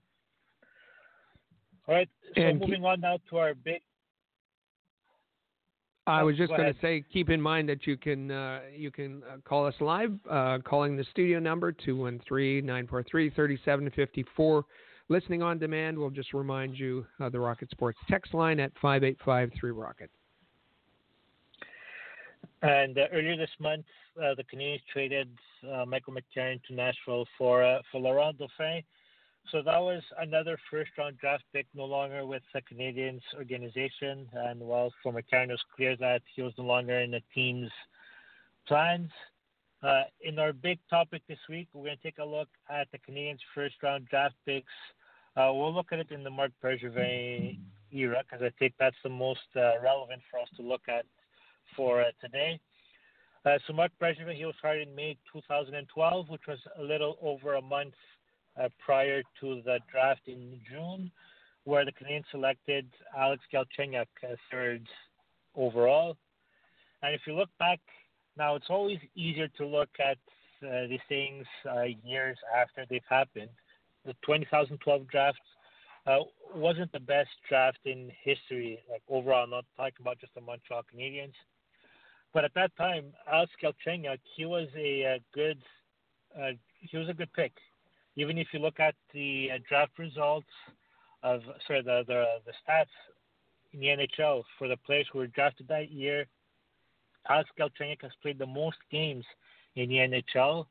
All right, so and moving on now to our big I was just going to say, keep in mind that you can uh, you can uh, call us live, uh, calling the studio number 213-943-3754. Listening on demand, we'll just remind you of the Rocket Sports text line at 5853 Rocket. And uh, earlier this month, uh, the Canadiens traded uh, Michael McCarron to Nashville for for Laurent Dauphin. So that was another first round draft pick, no longer with the Canadiens organization. And while for McCarron was clear that he was no longer in the team's plans. Uh, in our big topic this week, we're going to take a look at the Canadiens' first round draft picks. Uh, we'll look at it in the Marc Bergevin era because I think that's the most uh, relevant for us to look at for uh, today. Uh, so Marc Bergevin, he was hired in May 2012, which was a little over a month prior to the draft in June, where the Canadiens selected Alex Galchenyuk third overall. And if you look back now, it's always easier to look at uh, these things uh, years after they've happened. The 2012 draft uh, wasn't the best draft in history, like overall. not talking about just the Montreal Canadiens, but at that time, Alex Galchenyuk, he was a, a good, uh, he was a good pick. Even if you look at the uh, draft results of, sorry, the, the the stats in the NHL for the players who were drafted that year Alex Galchenyuk has played the most games in the NHL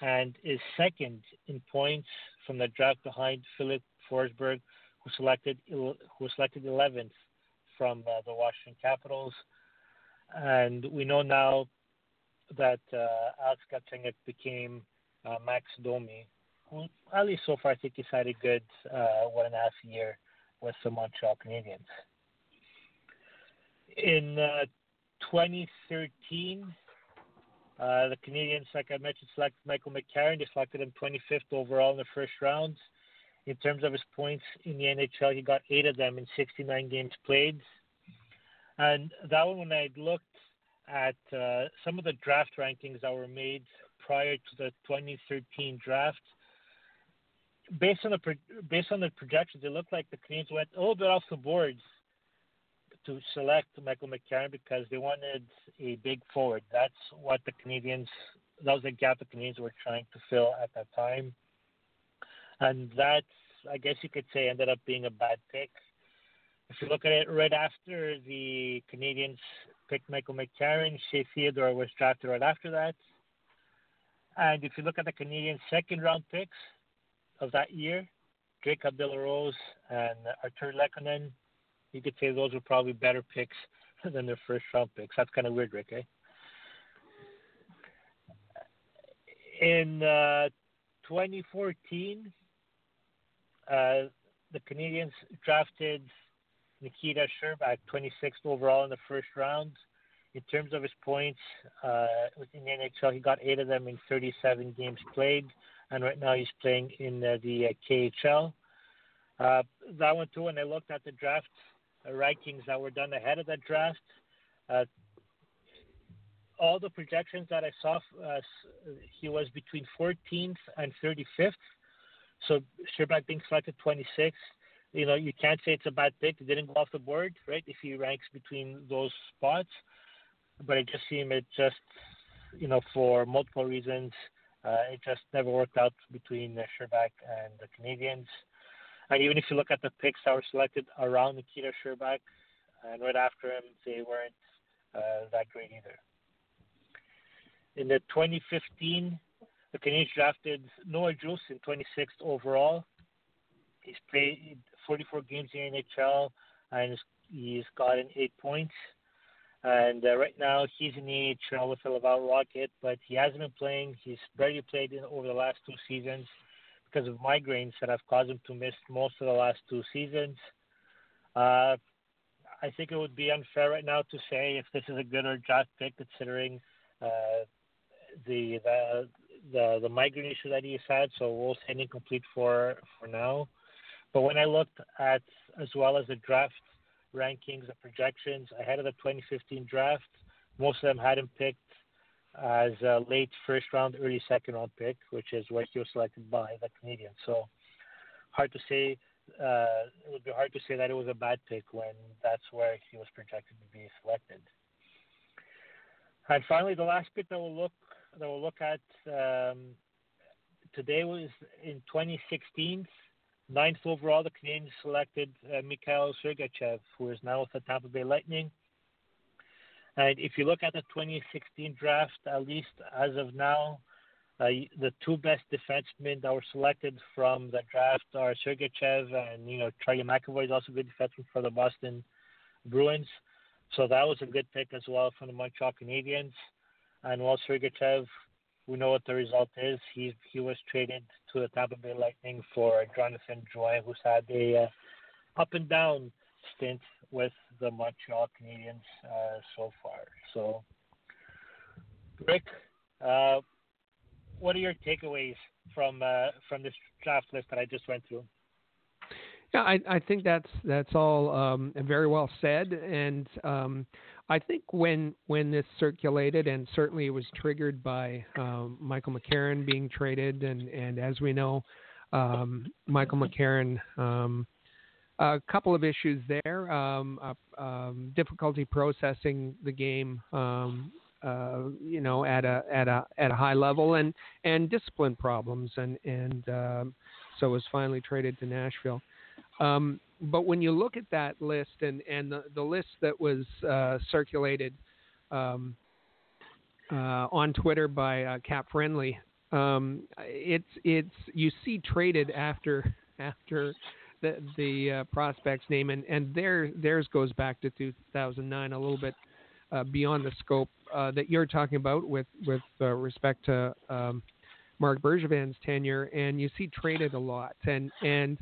and is second in points from the draft behind Filip Forsberg, who selected who selected 11th from uh, the Washington Capitals. And we know now that uh, Alex Galchenyuk became uh, Max Domi, at least so far I think he's had a good uh, one and a half year with the Montreal Canadiens. In uh, 2013, uh, the Canadiens, like I mentioned, selected Michael McCarron. They selected him 25th overall in the first round. In terms of his points in the NHL, he got eight of them in 69 games played. And that one, when I looked at uh, some of the draft rankings that were made prior to the 2013 draft, based on the based on the projections, it looked like the Canadiens went a little bit off the boards to select Michael McCarron because they wanted a big forward. That's what the Canadiens, that was the gap the Canadiens were trying to fill at that time. And that's, I guess you could say, ended up being a bad pick. If you look at it right after the Canadiens picked Michael McCarron, Shea Theodore was drafted right after that. And if you look at the Canadian second round picks of that year, Jacob De Rose and Artturi Lehkonen you could say those were probably better picks <laughs> than their first round picks. That's kind of weird, Rick. Eh? In uh, 2014, uh, the Canadiens drafted Nikita Scherbak, 26th overall in the first round. In terms of his points uh, within the NHL, he got eight of them in 37 games played, and right now he's playing in uh, the uh, KHL. Uh, that one too. When I looked at the draft rankings that were done ahead of the draft. Uh, all the projections that I saw, uh, he was between 14th and 35th. So Scherbak being selected 26th, you know, you can't say it's a bad pick. It didn't go off the board, right? If he ranks between those spots, but it just seemed it just, you know, for multiple reasons, uh, it just never worked out between uh, Scherbak and the Canadiens. And even if you look at the picks that were selected around Nikita Scherbak and right after him, they weren't uh, that great either. In the 2015, the Canadiens drafted Noah Juulsen 26th overall. He's played 44 games in the NHL and he's gotten eight points. And uh, right now he's in the NHL with the Laval Rocket, but he hasn't been playing. He's barely played in over the last two seasons because of migraines that have caused him to miss most of the last two seasons. Uh, I think it would be unfair right now to say if this is a good or draft pick, considering uh, the, the the the migraine issue that he's had. So we'll say incomplete for for now. But when I looked at as well as the draft rankings, the projections ahead of the 2015 draft, most of them had him picked as a late first round, early second round pick, which is where he was selected by the Canadiens. So hard to say. Uh, it would be hard to say that it was a bad pick when that's where he was projected to be selected. And finally, the last pick that we'll look that we'll look at um, today was in 2016. Ninth overall, the Canadiens selected uh, Mikhail Sergachev, who is now with the Tampa Bay Lightning. And if you look at the 2016 draft, at least as of now, uh, the two best defensemen that were selected from the draft are Sergachev and you know Charlie McAvoy is also a good defenseman for the Boston Bruins. So that was a good pick as well from the Montreal Canadiens. and while Sergachev, we know what the result is. He he was traded to the Tampa Bay Lightning for Jonathan Drouin, who's had a uh, up and down stint with the Montreal Canadiens uh, so far. So, Rick, uh, what are your takeaways from uh, from this draft list that I just went through? Yeah, I, I think that's that's all um, very well said, and um, I think when when this circulated, and certainly it was triggered by um, Michael McCarron being traded, and and as we know, um, Michael McCarron. Um, a couple of issues there. Uh, difficulty processing the game, um, uh, you know, at a at a at a high level, and and discipline problems, and and so was finally traded to Nashville. But when you look at that list and and the, the list that was uh, circulated um, uh, on Twitter by uh, Cap Friendly, um, it's it's you see traded after <laughs> after the the uh, prospect's name, and and their theirs goes back to 2009, a little bit uh, beyond the scope uh, that you're talking about with with respect to um, Marc Bergevin's tenure, and you see traded a lot, and and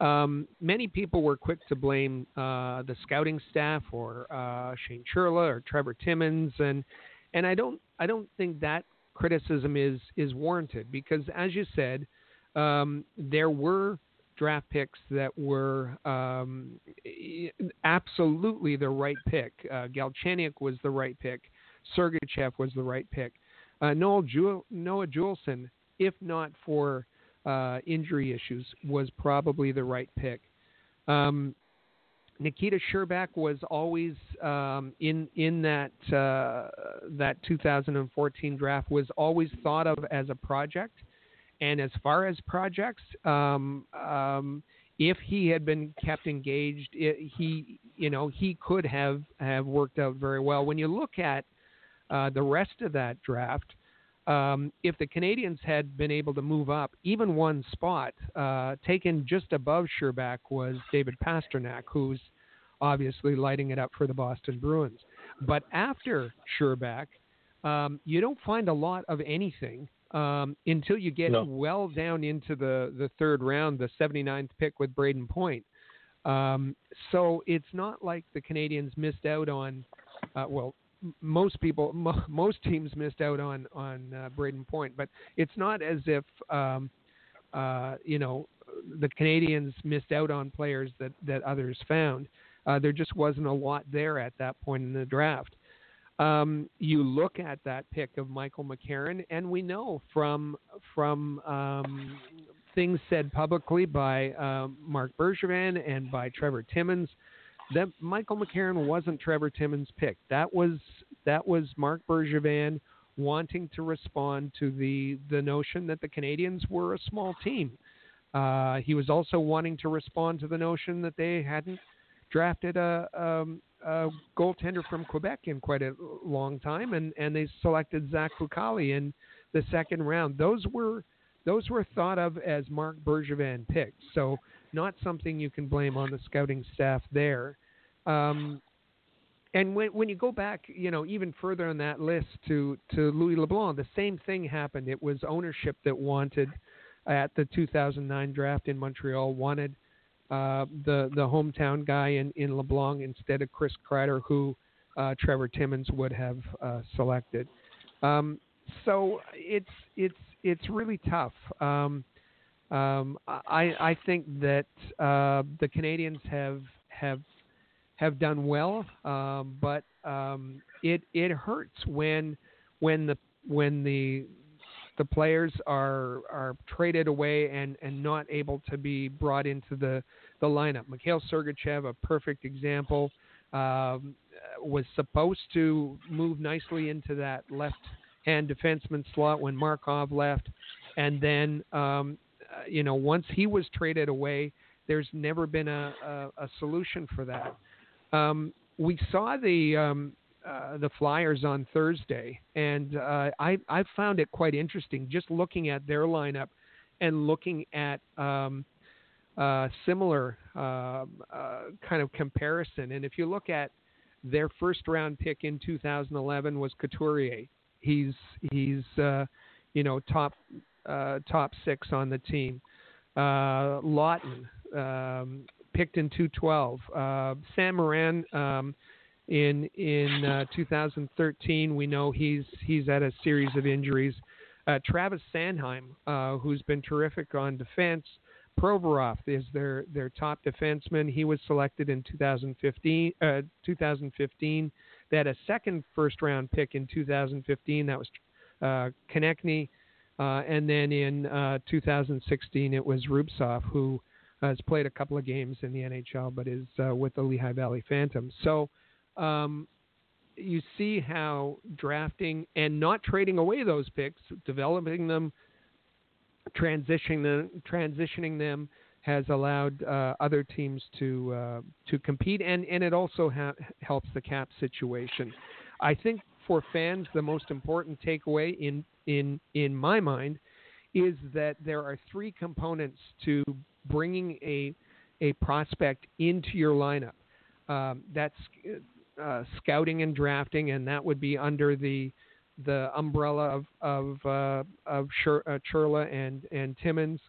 um, many people were quick to blame uh, the scouting staff or uh, Shane Churla or Trevor Timmins, and and I don't I don't think that criticism is is warranted because as you said, um, there were draft picks that were um, absolutely the right pick. Uh, Galchenyuk was the right pick. Sergachev was the right pick. Uh, Noel Jewel, Noah Juulsen, if not for uh, injury issues, was probably the right pick. Um, Nikita Scherbak was always um, in in that uh, that 2014 draft was always thought of as a project. And as far as projects, um, um, if he had been kept engaged, it, he you know he could have have worked out very well. When you look at uh, the rest of that draft, um, if the Canadiens had been able to move up even one spot, uh, taken just above Scherbak was David Pastrnak, who's obviously lighting it up for the Boston Bruins. But after Scherbak, um, you don't find a lot of anything um, until you get no. well down into the, the third round, the 79th pick with Brayden Point. Um, so it's not like the Canadiens missed out on, uh, well, most people, <laughs> most teams missed out on on uh, Brayden Point, but it's not as if um, uh, you know the Canadiens missed out on players that that others found. Uh, there just wasn't a lot there at that point in the draft. Um, you look at that pick of Michael McCarron, and we know from from um, things said publicly by uh, Marc Bergevin and by Trevor Timmins that Michael McCarron wasn't Trevor Timmins' pick. That was that was Marc Bergevin wanting to respond to the the notion that the Canadiens were a small team. Uh, he was also wanting to respond to the notion that they hadn't drafted a, um, a goaltender from Quebec in quite a long time, and, and they selected Zach Fucale in the second round. Those were those were thought of as Marc Bergevin picks, so not something you can blame on the scouting staff there. Um, and when when you go back, you know, even further on that list to to Louis LeBlanc, the same thing happened. It was ownership that wanted at the 2009 draft in Montreal wanted uh, the the hometown guy in, in LeBlanc instead of Chris Kreider, who uh, Trevor Timmins would have uh, selected. Um, so it's it's it's really tough. Um, um, I I think that uh, the Canadiens have have have done well, um, but um, it it hurts when when the when the the players are are traded away and, and not able to be brought into the, the lineup. Mikhail Sergachev, a perfect example, um, was supposed to move nicely into that left hand defenseman slot when Markov left, and then um, you know once he was traded away, there's never been a, a, a solution for that. Um, we saw the um, uh, the Flyers on Thursday, and uh, I I found it quite interesting just looking at their lineup and looking at um, uh, similar um, uh, kind of comparison. And if you look at their first round pick in 2011 was Couturier. he's he's uh, you know top uh, top six on the team. Uh, Laughton um, picked in 212. Uh, Sam Morin um, in in uh, 2013. We know he's he's had a series of injuries. Uh, Travis Sanheim, uh, who's been terrific on defense. Provorov is their their top defenseman. He was selected in 2015. Uh, 2015. They had a second first round pick in 2015. That was uh, Konecny. Uh, and then in uh, 2016, it was Rubtsov, who has played a couple of games in the NHL, but is uh, with the Lehigh Valley Phantoms. So um, you see how drafting and not trading away those picks, developing them, transitioning them, transitioning them has allowed uh, other teams to uh, to compete, and and it also ha- helps the cap situation. I think for fans, the most important takeaway in in in my mind is that there are three components to bringing a a prospect into your lineup. Um, that's uh, scouting and drafting, and that would be under the the umbrella of of uh, of uh, Churla and and Timmins.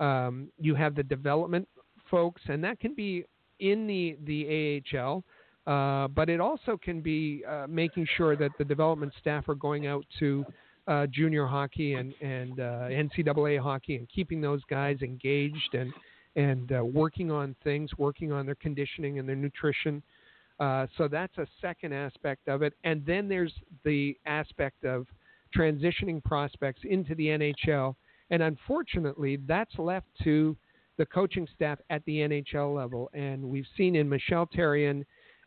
Um, you have the development folks, and that can be in the the AHL, uh, but it also can be uh, making sure that the development staff are going out to uh, junior hockey and and uh, NCAA hockey and keeping those guys engaged and and uh, working on things, working on their conditioning and their nutrition. Uh, so that's a second aspect of it. And then there's the aspect of transitioning prospects into the NHL. And unfortunately, that's left to the coaching staff at the NHL level. And we've seen in Michel Therrien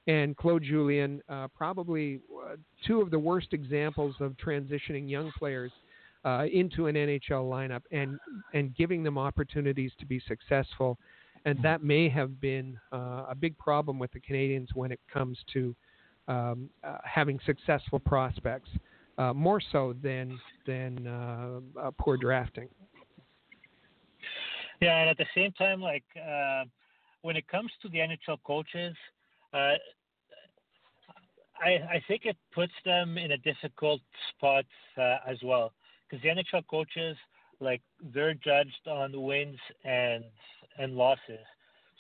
and Claude Julien uh, probably uh, two of the worst examples of transitioning young players uh, into an NHL lineup and and giving them opportunities to be successful and mm-hmm. that may have been uh, a big problem with the Canadiens when it comes to um, uh, having successful prospects, uh, more so than than uh, uh, poor drafting. Yeah, and at the same time, like uh, when it comes to the NHL coaches, I I think it puts them in a difficult spot as well because the NHL coaches like they're judged on wins and and losses.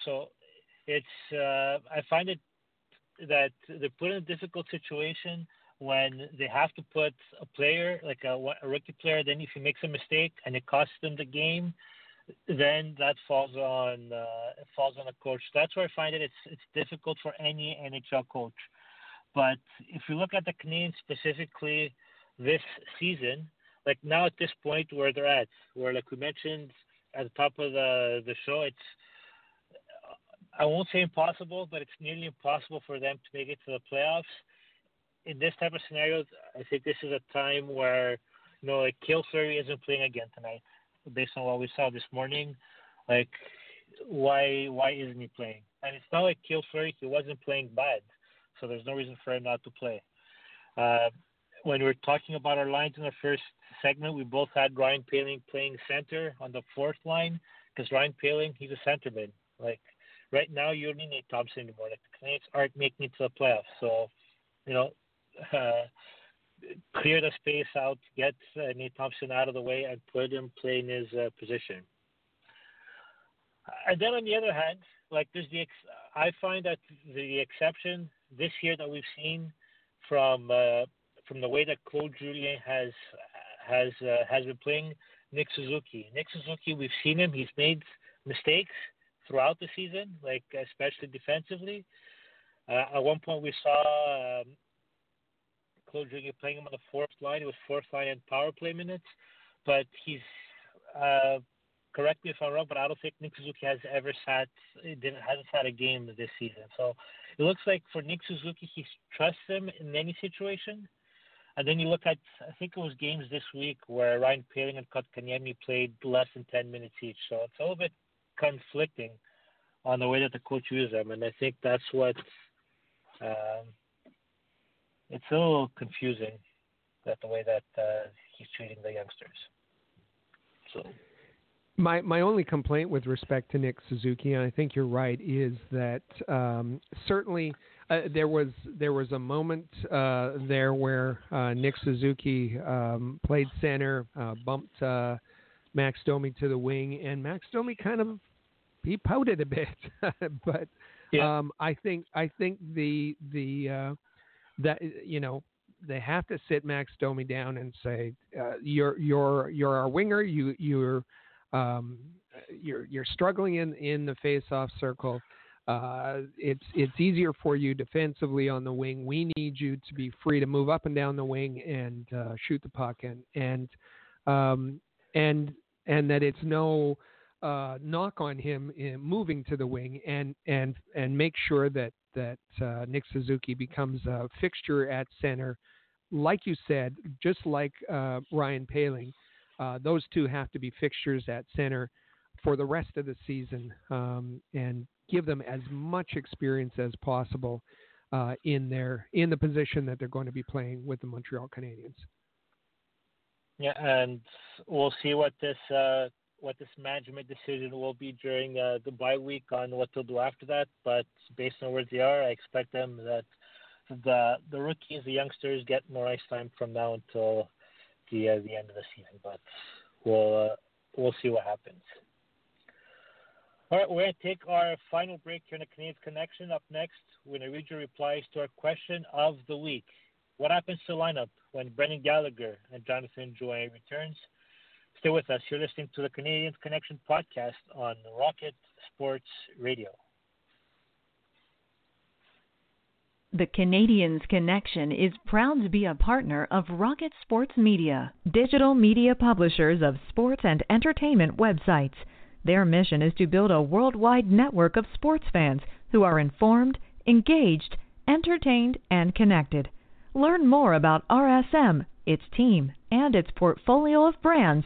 So it's uh, I find it that they're put in a difficult situation when they have to put a player like a, a rookie player. Then if he makes a mistake and it costs them the game, then that falls on uh, falls on the coach. That's where I find it it's it's difficult for any NHL coach. But if you look at the Canadiens specifically this season, like now at this point where they're at, where like we mentioned at the top of the the show, it's I won't say impossible, but it's nearly impossible for them to make it to the playoffs. In this type of scenario, I think this is a time where you know like Cale Fleury isn't playing again tonight, based on what we saw this morning. Like why why isn't he playing? And it's not like Fleury he wasn't playing bad, so there's no reason for him not to play. Uh, when we were talking about our lines in the first segment, we both had Ryan Poehling playing center on the fourth line because Ryan Poehling, he's a centerman. Like right now, you don't need Nate Thompson anymore. Like the Canadiens aren't making it to the playoffs, so you know, <laughs> uh, clear the space out, get uh, Nate Thompson out of the way, and put him playing his uh, position. And then on the other hand, like there's the ex- I find that the exception this year that we've seen from uh, from the way that Claude Julien has has uh, has been playing Nick Suzuki. Nick Suzuki, we've seen him; he's made mistakes throughout the season, like especially defensively. Uh, at one point, we saw um, Playing him on the fourth line. It was fourth line and power play minutes, but he's. Uh, correct me if I'm wrong, but I don't think Nick Suzuki has ever sat didn't hasn't had a game this season. So it looks like for Nick Suzuki, he trusts him in any situation. And then you look at, I think it was games this week where Ryan Poehling and Kotkaniemi played less than 10 minutes each. So it's a little bit conflicting on the way that the coach uses them. And I think that's what, um, it's a little confusing that the way that uh, he's treating the youngsters. So. My my only complaint with respect to Nick Suzuki, and I think you're right, is that um, certainly uh, there was there was a moment uh, there where uh, Nick Suzuki um, played center, uh, bumped uh, Max Domi to the wing, and Max Domi kind of he pouted a bit, <laughs> but yeah. um, I think I think the the uh, that you know they have to sit Max Domi down and say you're you're you're our winger, you you're um, you're you're struggling in in the face-off circle. Uh, it's it's easier for you defensively on the wing. We need you to be free to move up and down the wing and uh, shoot the puck. And and um, and and that it's no uh, knock on him moving to the wing and and and make sure that that uh, Nick Suzuki becomes a fixture at center, like you said, just like uh, Ryan Poehling. Uh, those two have to be fixtures at center for the rest of the season um, and give them as much experience as possible uh, in their in the position that they're going to be playing with the Montreal Canadiens. Yeah, and we'll see what this uh, what this management decision will be during uh, the bye week on what they'll do after that. But based on where they are, I expect them that the the rookies, the youngsters, get more ice time from now until the uh, the end of the season. But we'll uh, we'll see what happens. All right, we're going to take our final break here in the Canadian Connection. Up next, we're going to read your replies to our question of the week. What happens to the lineup when Brendan Gallagher and Jonathan Drouin returns? Stay with us. You're listening to the Canadian Connection podcast on Rocket Sports Radio. The Canadiens Connection is proud to be a partner of Rocket Sports Media, digital media publishers of sports and entertainment websites. Their mission is to build a worldwide network of sports fans who are informed, engaged, entertained, and connected. Learn more about RSM, its team, and its portfolio of brands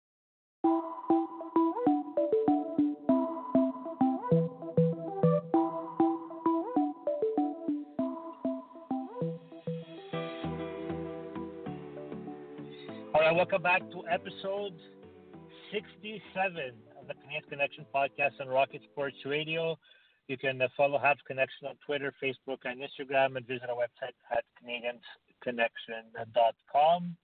welcome back to episode 67 of the Canadian Connection podcast on Rocket Sports Radio. You can uh, follow Habs Connection on Twitter, Facebook, and Instagram, and visit our website at CanadiensConnection.com.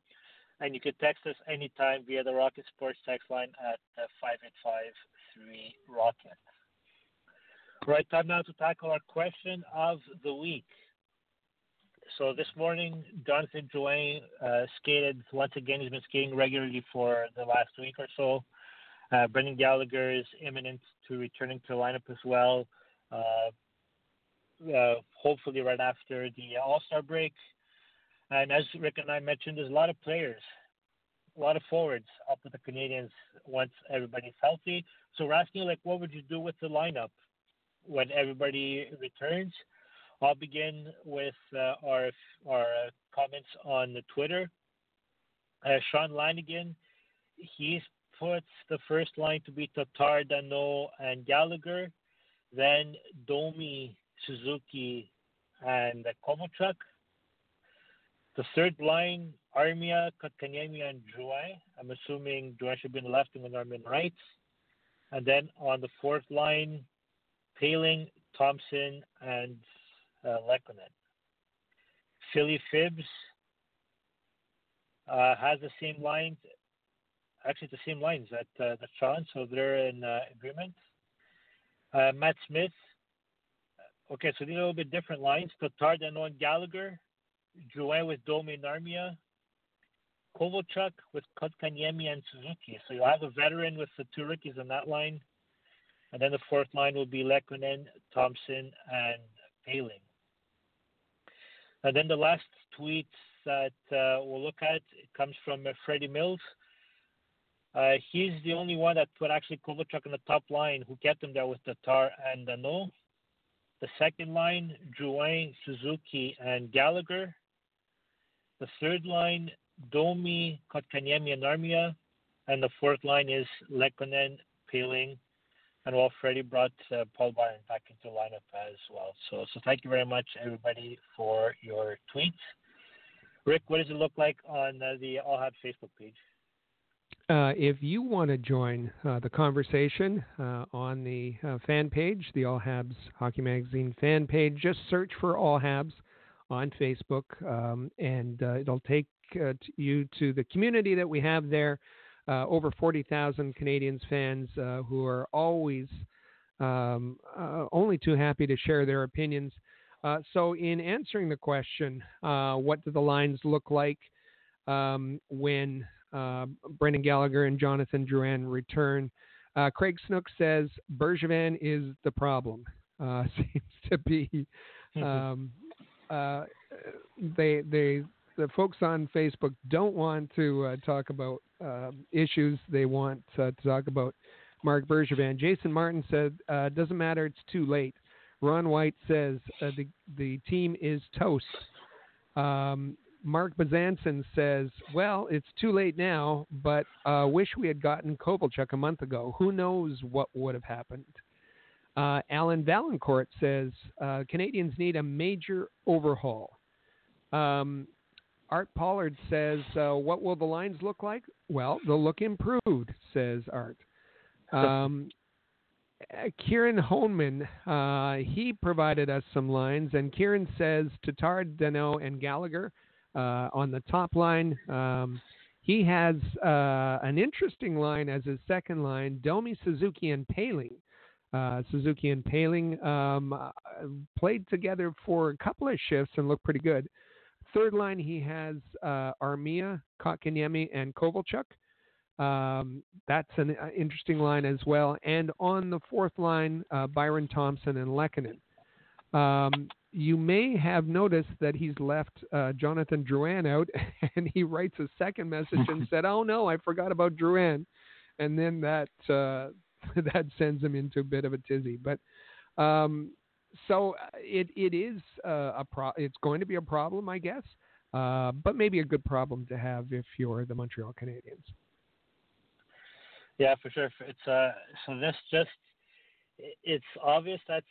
And you can text us anytime via the Rocket Sports text line at uh, 5853 Rocket. Right, time now to tackle our question of the week. So this morning, Jonathan Drouin uh, skated once again. He's been skating regularly for the last week or so. Uh, Brendan Gallagher is imminent to returning to the lineup as well uh, uh, hopefully right after the All Star break. And as Rick and I mentioned, there's a lot of players, a lot of forwards up with the Canadiens once everybody's healthy. So we're asking, like, what would you do with the lineup when everybody returns. I'll begin with uh, our our comments on the Twitter. Uh, Sean Lanigan, he puts the first line to be Tatar, Danault, and Gallagher, then Domi, Suzuki, and Kovalchuk. The third line, Armia, Kotkaniemi, and Drouin. I'm assuming Drouin should be in the left and Armia in the right. And then on the fourth line, Poehling, Thompson, and uh. Philly Fibs uh, has the same lines, actually the same lines that uh, that so they're in uh, agreement. Uh, Matt Smith, okay, so these are a little bit different lines. Tatar, Danault, Gallagher, Drouin with Domi and Armia, Kovalchuk with Kotkaniemi and Suzuki. So you'll have a veteran with the two rookies on that line. And then the fourth line will be Lehkonen, Thompson, and Poehling. And then the last tweet that uh, we'll look at comes from uh, Freddie Mills. Uh, he's the only one that put actually Kovalchuk in the top line who kept him there with Tatar and Danault. The second line, Drouin, Suzuki, and Gallagher. The third line, Domi, Kotkaniemi, and Armia. And the fourth line is Lehkonen, Poehling, and well, Freddie brought uh, Paul Byron back into the lineup as well. So, so thank you very much, everybody, for your tweets. Rick, what does it look like on uh, the All Habs Facebook page? Uh, if you want to join uh, the conversation uh, on the uh, fan page, the All Habs Hockey Magazine fan page, just search for All Habs on Facebook, um, and it'll take you to the community that we have there uh, over 40,000 Canadiens fans uh, who are always um, uh, only too happy to share their opinions. Uh, so, in answering the question, uh, what do the lines look like um, when uh, Brendan Gallagher and Jonathan Drouin return? Craig Snook says Bergevin is the problem. <laughs> seems to be. Um, they they the folks on Facebook don't want to uh, talk about issues. They want uh, to talk about Marc Bergevin. Jason Martin said, uh, "Doesn't matter. It's too late." Ron White says uh, the the team is toast. Um, Mark Bazanson says, "Well, it's too late now, but uh, wish we had gotten Kovalchuk a month ago. Who knows what would have happened." Uh, Alan Valancourt says uh, Canadiens need a major overhaul. Um, Art Pollard says, uh, "What will the lines look like?" Well, they'll look improved, says Art. Um, Kieran Honeman, uh, he provided us some lines, and Kieran says Tatar, Danault, and Gallagher uh, on the top line. Um, he has uh, an interesting line as his second line: Domi, Suzuki, and Poehling. Uh, Suzuki and Poehling um, uh, played together for a couple of shifts and looked pretty good. Third line, he has uh, Armia, Kotkaniemi, and Kovalchuk. Um, that's an uh, interesting line as well. And on the fourth line, uh, Byron Thompson and Lehkonen. Um, you may have noticed that he's left uh, Jonathan Drouin out, <laughs> and he writes a second message and <laughs> said, "Oh no, I forgot about Drouin," and then that uh, <laughs> that sends him into a bit of a tizzy. But um, so uh, it it is uh, a pro. It's going to be a problem, I guess, uh, but maybe a good problem to have if you're the Montreal Canadiens. Yeah, for sure. It's uh, so this just it's obvious that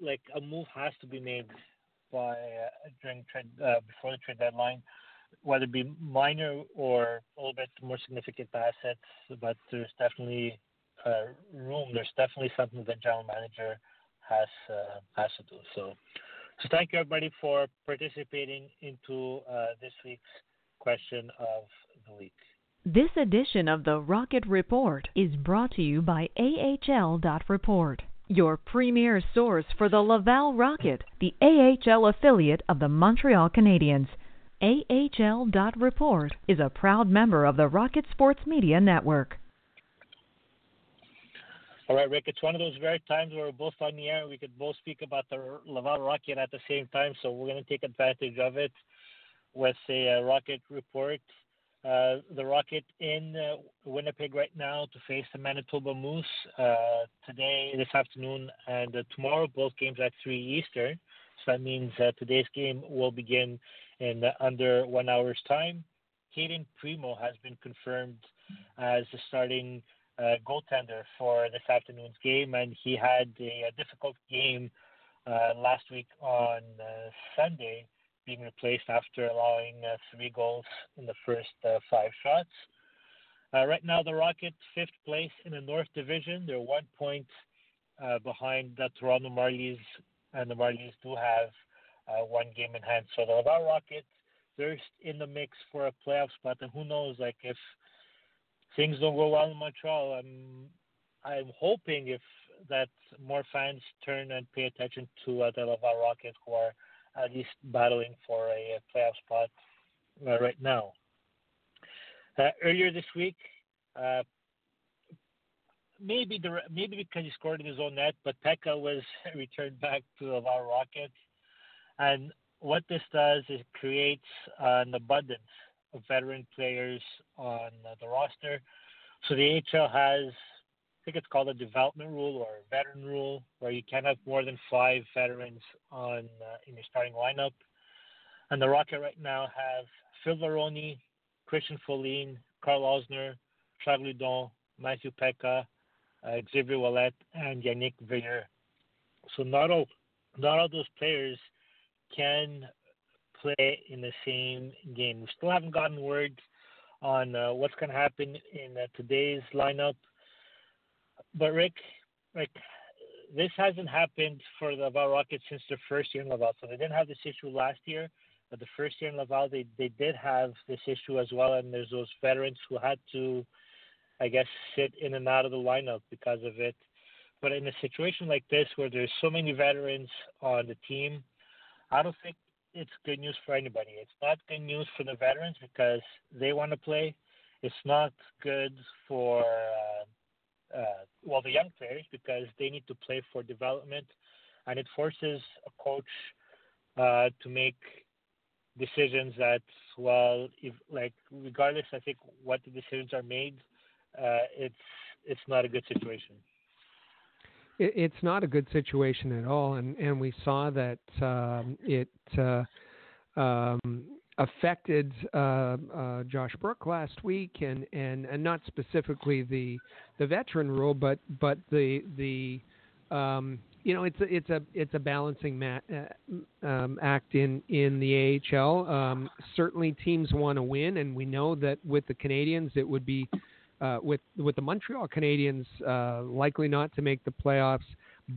like a move has to be made by uh, during trade uh, before the trade deadline, whether it be minor or a little bit more significant assets. But there's definitely uh, room. There's definitely something the general manager has uh, has to do. So, so thank you everybody for participating into uh, this week's question of the week. This edition of the Rocket Report is brought to you by AHL Report, your premier source for the Laval Rocket, the AHL affiliate of the Montreal Canadiens. AHL Report is a proud member of the Rocket Sports Media Network. All right, Rick, it's one of those rare times where we're both on the air. We could both speak about the Laval Rocket at the same time, so we're going to take advantage of it with a uh, Rocket report. Uh, the Rocket in uh, Winnipeg right now to face the Manitoba Moose uh, today, this afternoon, and uh, tomorrow. Both games at 3 Eastern. So that means today's game will begin in under one hour's time. Cayden Primeau has been confirmed as the starting uh, goaltender for this afternoon's game, and he had a, a difficult game uh, last week on uh, Sunday, being replaced after allowing uh, three goals in the first uh, five shots. Uh, right now, the Rockets fifth place in the North Division. They're one point behind the Toronto Marlies, and the Marlies do have one game in hand. So the Laval Rockets, they're in the mix for a playoff spot, and who knows, like if things don't go well in Montreal, I'm I'm hoping if that more fans turn and pay attention to uh, the Laval Rockets, who are at least battling for a, playoff spot uh, right now. Uh, earlier this week, uh, maybe the maybe because he scored in his own net, but Peca was <laughs> returned back to the Laval Rockets, and what this does is creates an abundance veteran players on the roster. So the AHL has, I think it's called a development rule or a veteran rule, where you can't have more than five veterans on uh, in your starting lineup. And the Rocket right now have Phil Varone, Christian Folin, Karl Alzner, Charles Hudon, Matthew Peca, uh, Xavier Ouellet, and Yannick Veilleux. So not all, not all those players can play in the same game. We still haven't gotten word on uh, what's going to happen in uh, today's lineup. But Rick, like this hasn't happened for the Laval Rockets since their first year in Laval. So they didn't have this issue last year, but the first year in Laval they they did have this issue as well. And there's those veterans who had to, I guess, sit in and out of the lineup because of it. But in a situation like this where there's so many veterans on the team, I don't think it's good news for anybody. It's not good news for the veterans because they want to play. It's not good for uh, uh, well the young players because they need to play for development, and it forces a coach uh, to make decisions that well, if like regardless, I think what the decisions are made, uh, it's it's not a good situation it, it's not a good situation at all, and and we saw that um, it uh, um, affected uh, uh, Josh Brook last week, and, and, and not specifically the the veteran rule, but but the the um, you know it's a it's a it's a balancing mat, uh, um, act in in the AHL. Um, certainly, teams want to win, and we know that with the Canadiens, it would be uh, with with the Montreal Canadiens uh, likely not to make the playoffs,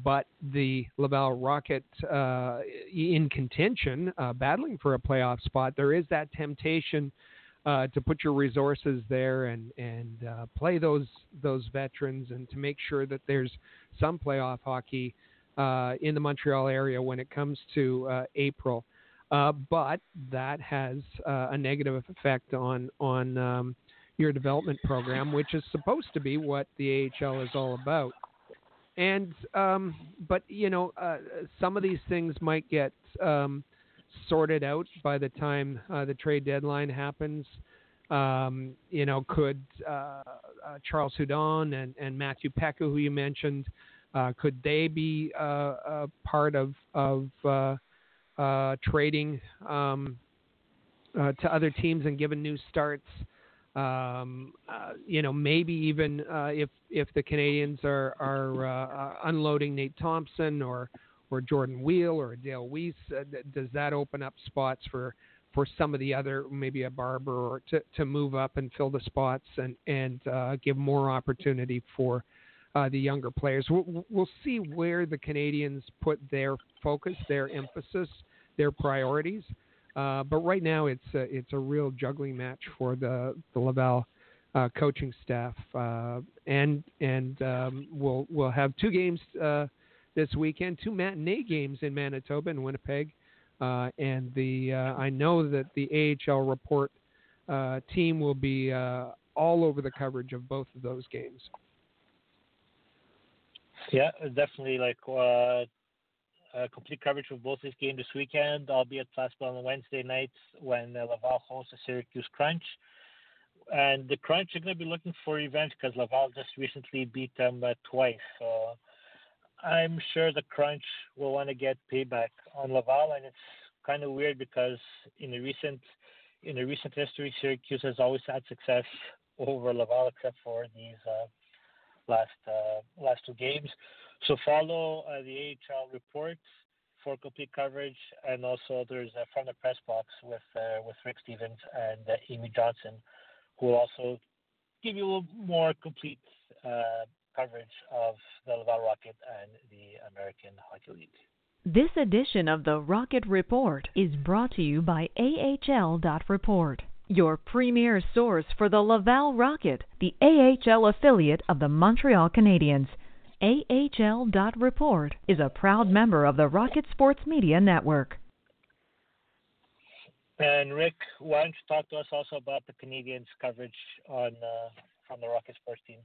but the Laval Rocket uh, in contention, uh, battling for a playoff spot. There is that temptation uh, to put your resources there and and uh, play those those veterans, and to make sure that there's some playoff hockey in the Montreal area when it comes to April. but that has a negative effect on on um, your development program, which is supposed to be what the AHL is all about. And um, but you know, uh, some of these things might get um, sorted out by the time uh, the trade deadline happens. Um, you know, could uh, uh Charles Hudon and, and Matthew Peca, who you mentioned, uh, could they be uh, part of of trading um, to other teams and given new starts? Um, uh, you know, maybe even uh, if if the Canadiens are are uh, unloading Nate Thompson or or Jordan Weal or Dale Weise, uh, does that open up spots for for some of the other maybe a Barber or to to move up and fill the spots and and uh, give more opportunity for uh, the younger players? We'll, we'll see where the Canadiens put their focus, their emphasis, their priorities. Uh, but right now, it's a, it's a real juggling match for the the Laval uh, coaching staff, uh, and and um, we'll we'll have two games uh, this weekend, two matinee games in Manitoba and Winnipeg, uh, and the I know that the AHL report team will be all over the coverage of both of those games. Yeah, definitely. Like uh, complete coverage of both these games this weekend. I'll be at Bell on Wednesday nights when uh, Laval hosts the Syracuse Crunch. and the Crunch are going to be looking for revenge because Laval just recently beat them uh, twice. So I'm sure the Crunch will want to get payback on Laval, and it's kind of weird because in the recent in the recent history, Syracuse has always had success over Laval, except for these uh, last uh, last two games. So follow uh, the AHL report for complete coverage, and also there's uh, from the press box with uh, with Rick Stevens and uh, Amy Johnson, who will also give you a little more complete uh, coverage of the Laval Rocket and the American Hockey League. This edition of the Rocket Report is brought to you by AHL.Report, your premier source for the Laval Rocket, the AHL affiliate of the Montreal Canadiens. AHL.Report is a proud member of the Rocket Sports Media Network. And Rick, why don't you talk to us also about the Canadiens coverage on uh, from the Rocket Sports team?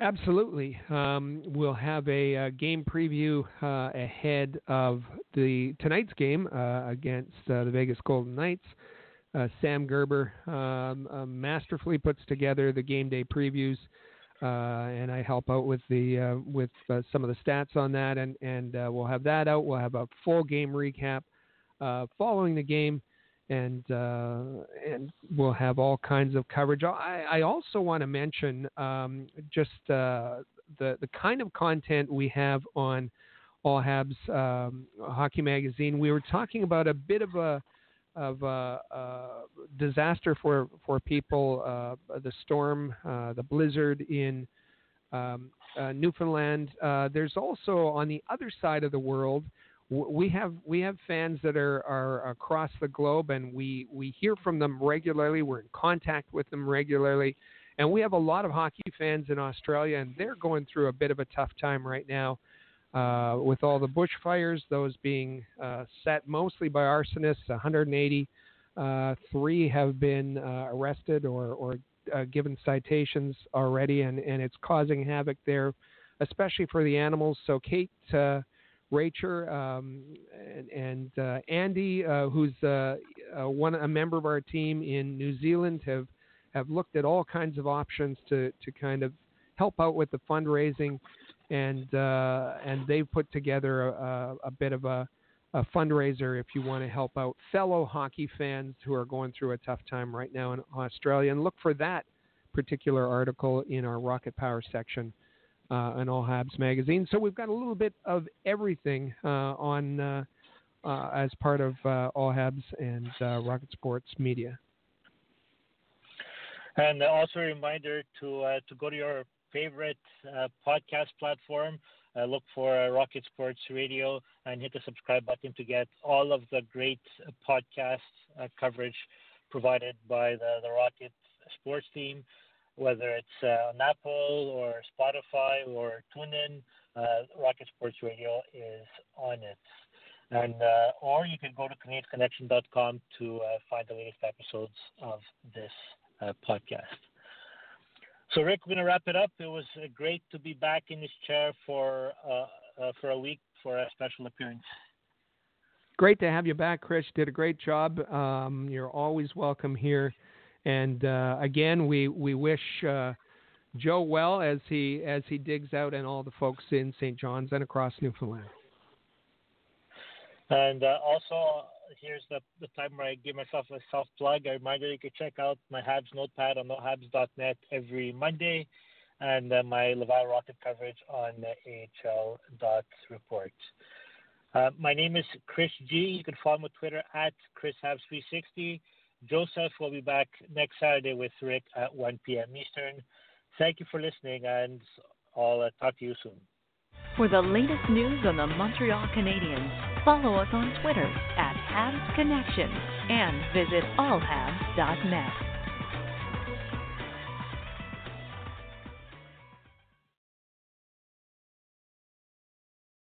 Absolutely. Um, we'll have a, a game preview uh, ahead of the tonight's game uh, against uh, the Vegas Golden Knights. Uh, Sam Gerber um, uh, masterfully puts together the game day previews, uh, and I help out with the with some of the stats on that, and and we'll have that out. We'll have a full game recap following the game and uh, and we'll have all kinds of coverage. I, I also want to mention um, just uh, the the kind of content we have on All Habs um, Hockey Magazine. We were talking about a bit of a of a, a disaster for for people, uh, the storm, uh, the blizzard in um, uh, Newfoundland. Uh, there's also on the other side of the world we have we have fans that are, are across the globe, and we we hear from them regularly. We're in contact with them regularly, and we have a lot of hockey fans in Australia, and they're going through a bit of a tough time right now. Uh, with all the bushfires, those being uh, set mostly by arsonists, 180, uh, have been uh, arrested or, or uh, given citations already, and, and it's causing havoc there, especially for the animals. So, Kate Rachel um, and, and Andy, who's one a member of our team in New Zealand, have have looked at all kinds of options to to kind of help out with the fundraising, and uh, and they've put together a, a bit of a, a fundraiser if you want to help out fellow hockey fans who are going through a tough time right now in Australia. And look for that particular article in our Rocket Power section uh, an All Habs magazine. So we've got a little bit of everything uh, on uh, uh as part of uh, All Habs and Rocket Sports Media. And also a reminder to to go to your favorite podcast platform. look for Rocket Sports Radio and hit the subscribe button to get all of the great podcast coverage provided by the, the Rocket Sports team whether it's uh, on Apple or Spotify or TuneIn, uh, Rocket Sports Radio is on it. And uh, or you can go to CanadiensConnection.com to uh, find the latest episodes of this uh, podcast. So, Rick, we're going to wrap it up. It was uh, great to be back in this chair for for a week for a special appearance. Great to have you back, Chris. You did a great job. Um, you're always welcome here. And uh, again, we we wish uh, Joe well as he as he digs out, and all the folks in St. John's and across Newfoundland. And uh, also, here's the, the time where I give myself a self plug. A reminder you can check out my Habs notepad on nohabs.net every Monday, and uh, my Laval Rocket coverage on AHL.report. Uh, my name is Chris G. You can follow me on Twitter at ChrisHabs360. Joseph will be back next Saturday with Rick at 1 p.m. Eastern. Thank you for listening, and I'll uh, talk to you soon. For the latest news on the Montreal Canadiens, follow us on Twitter at Habs Connection and visit allhabs.net.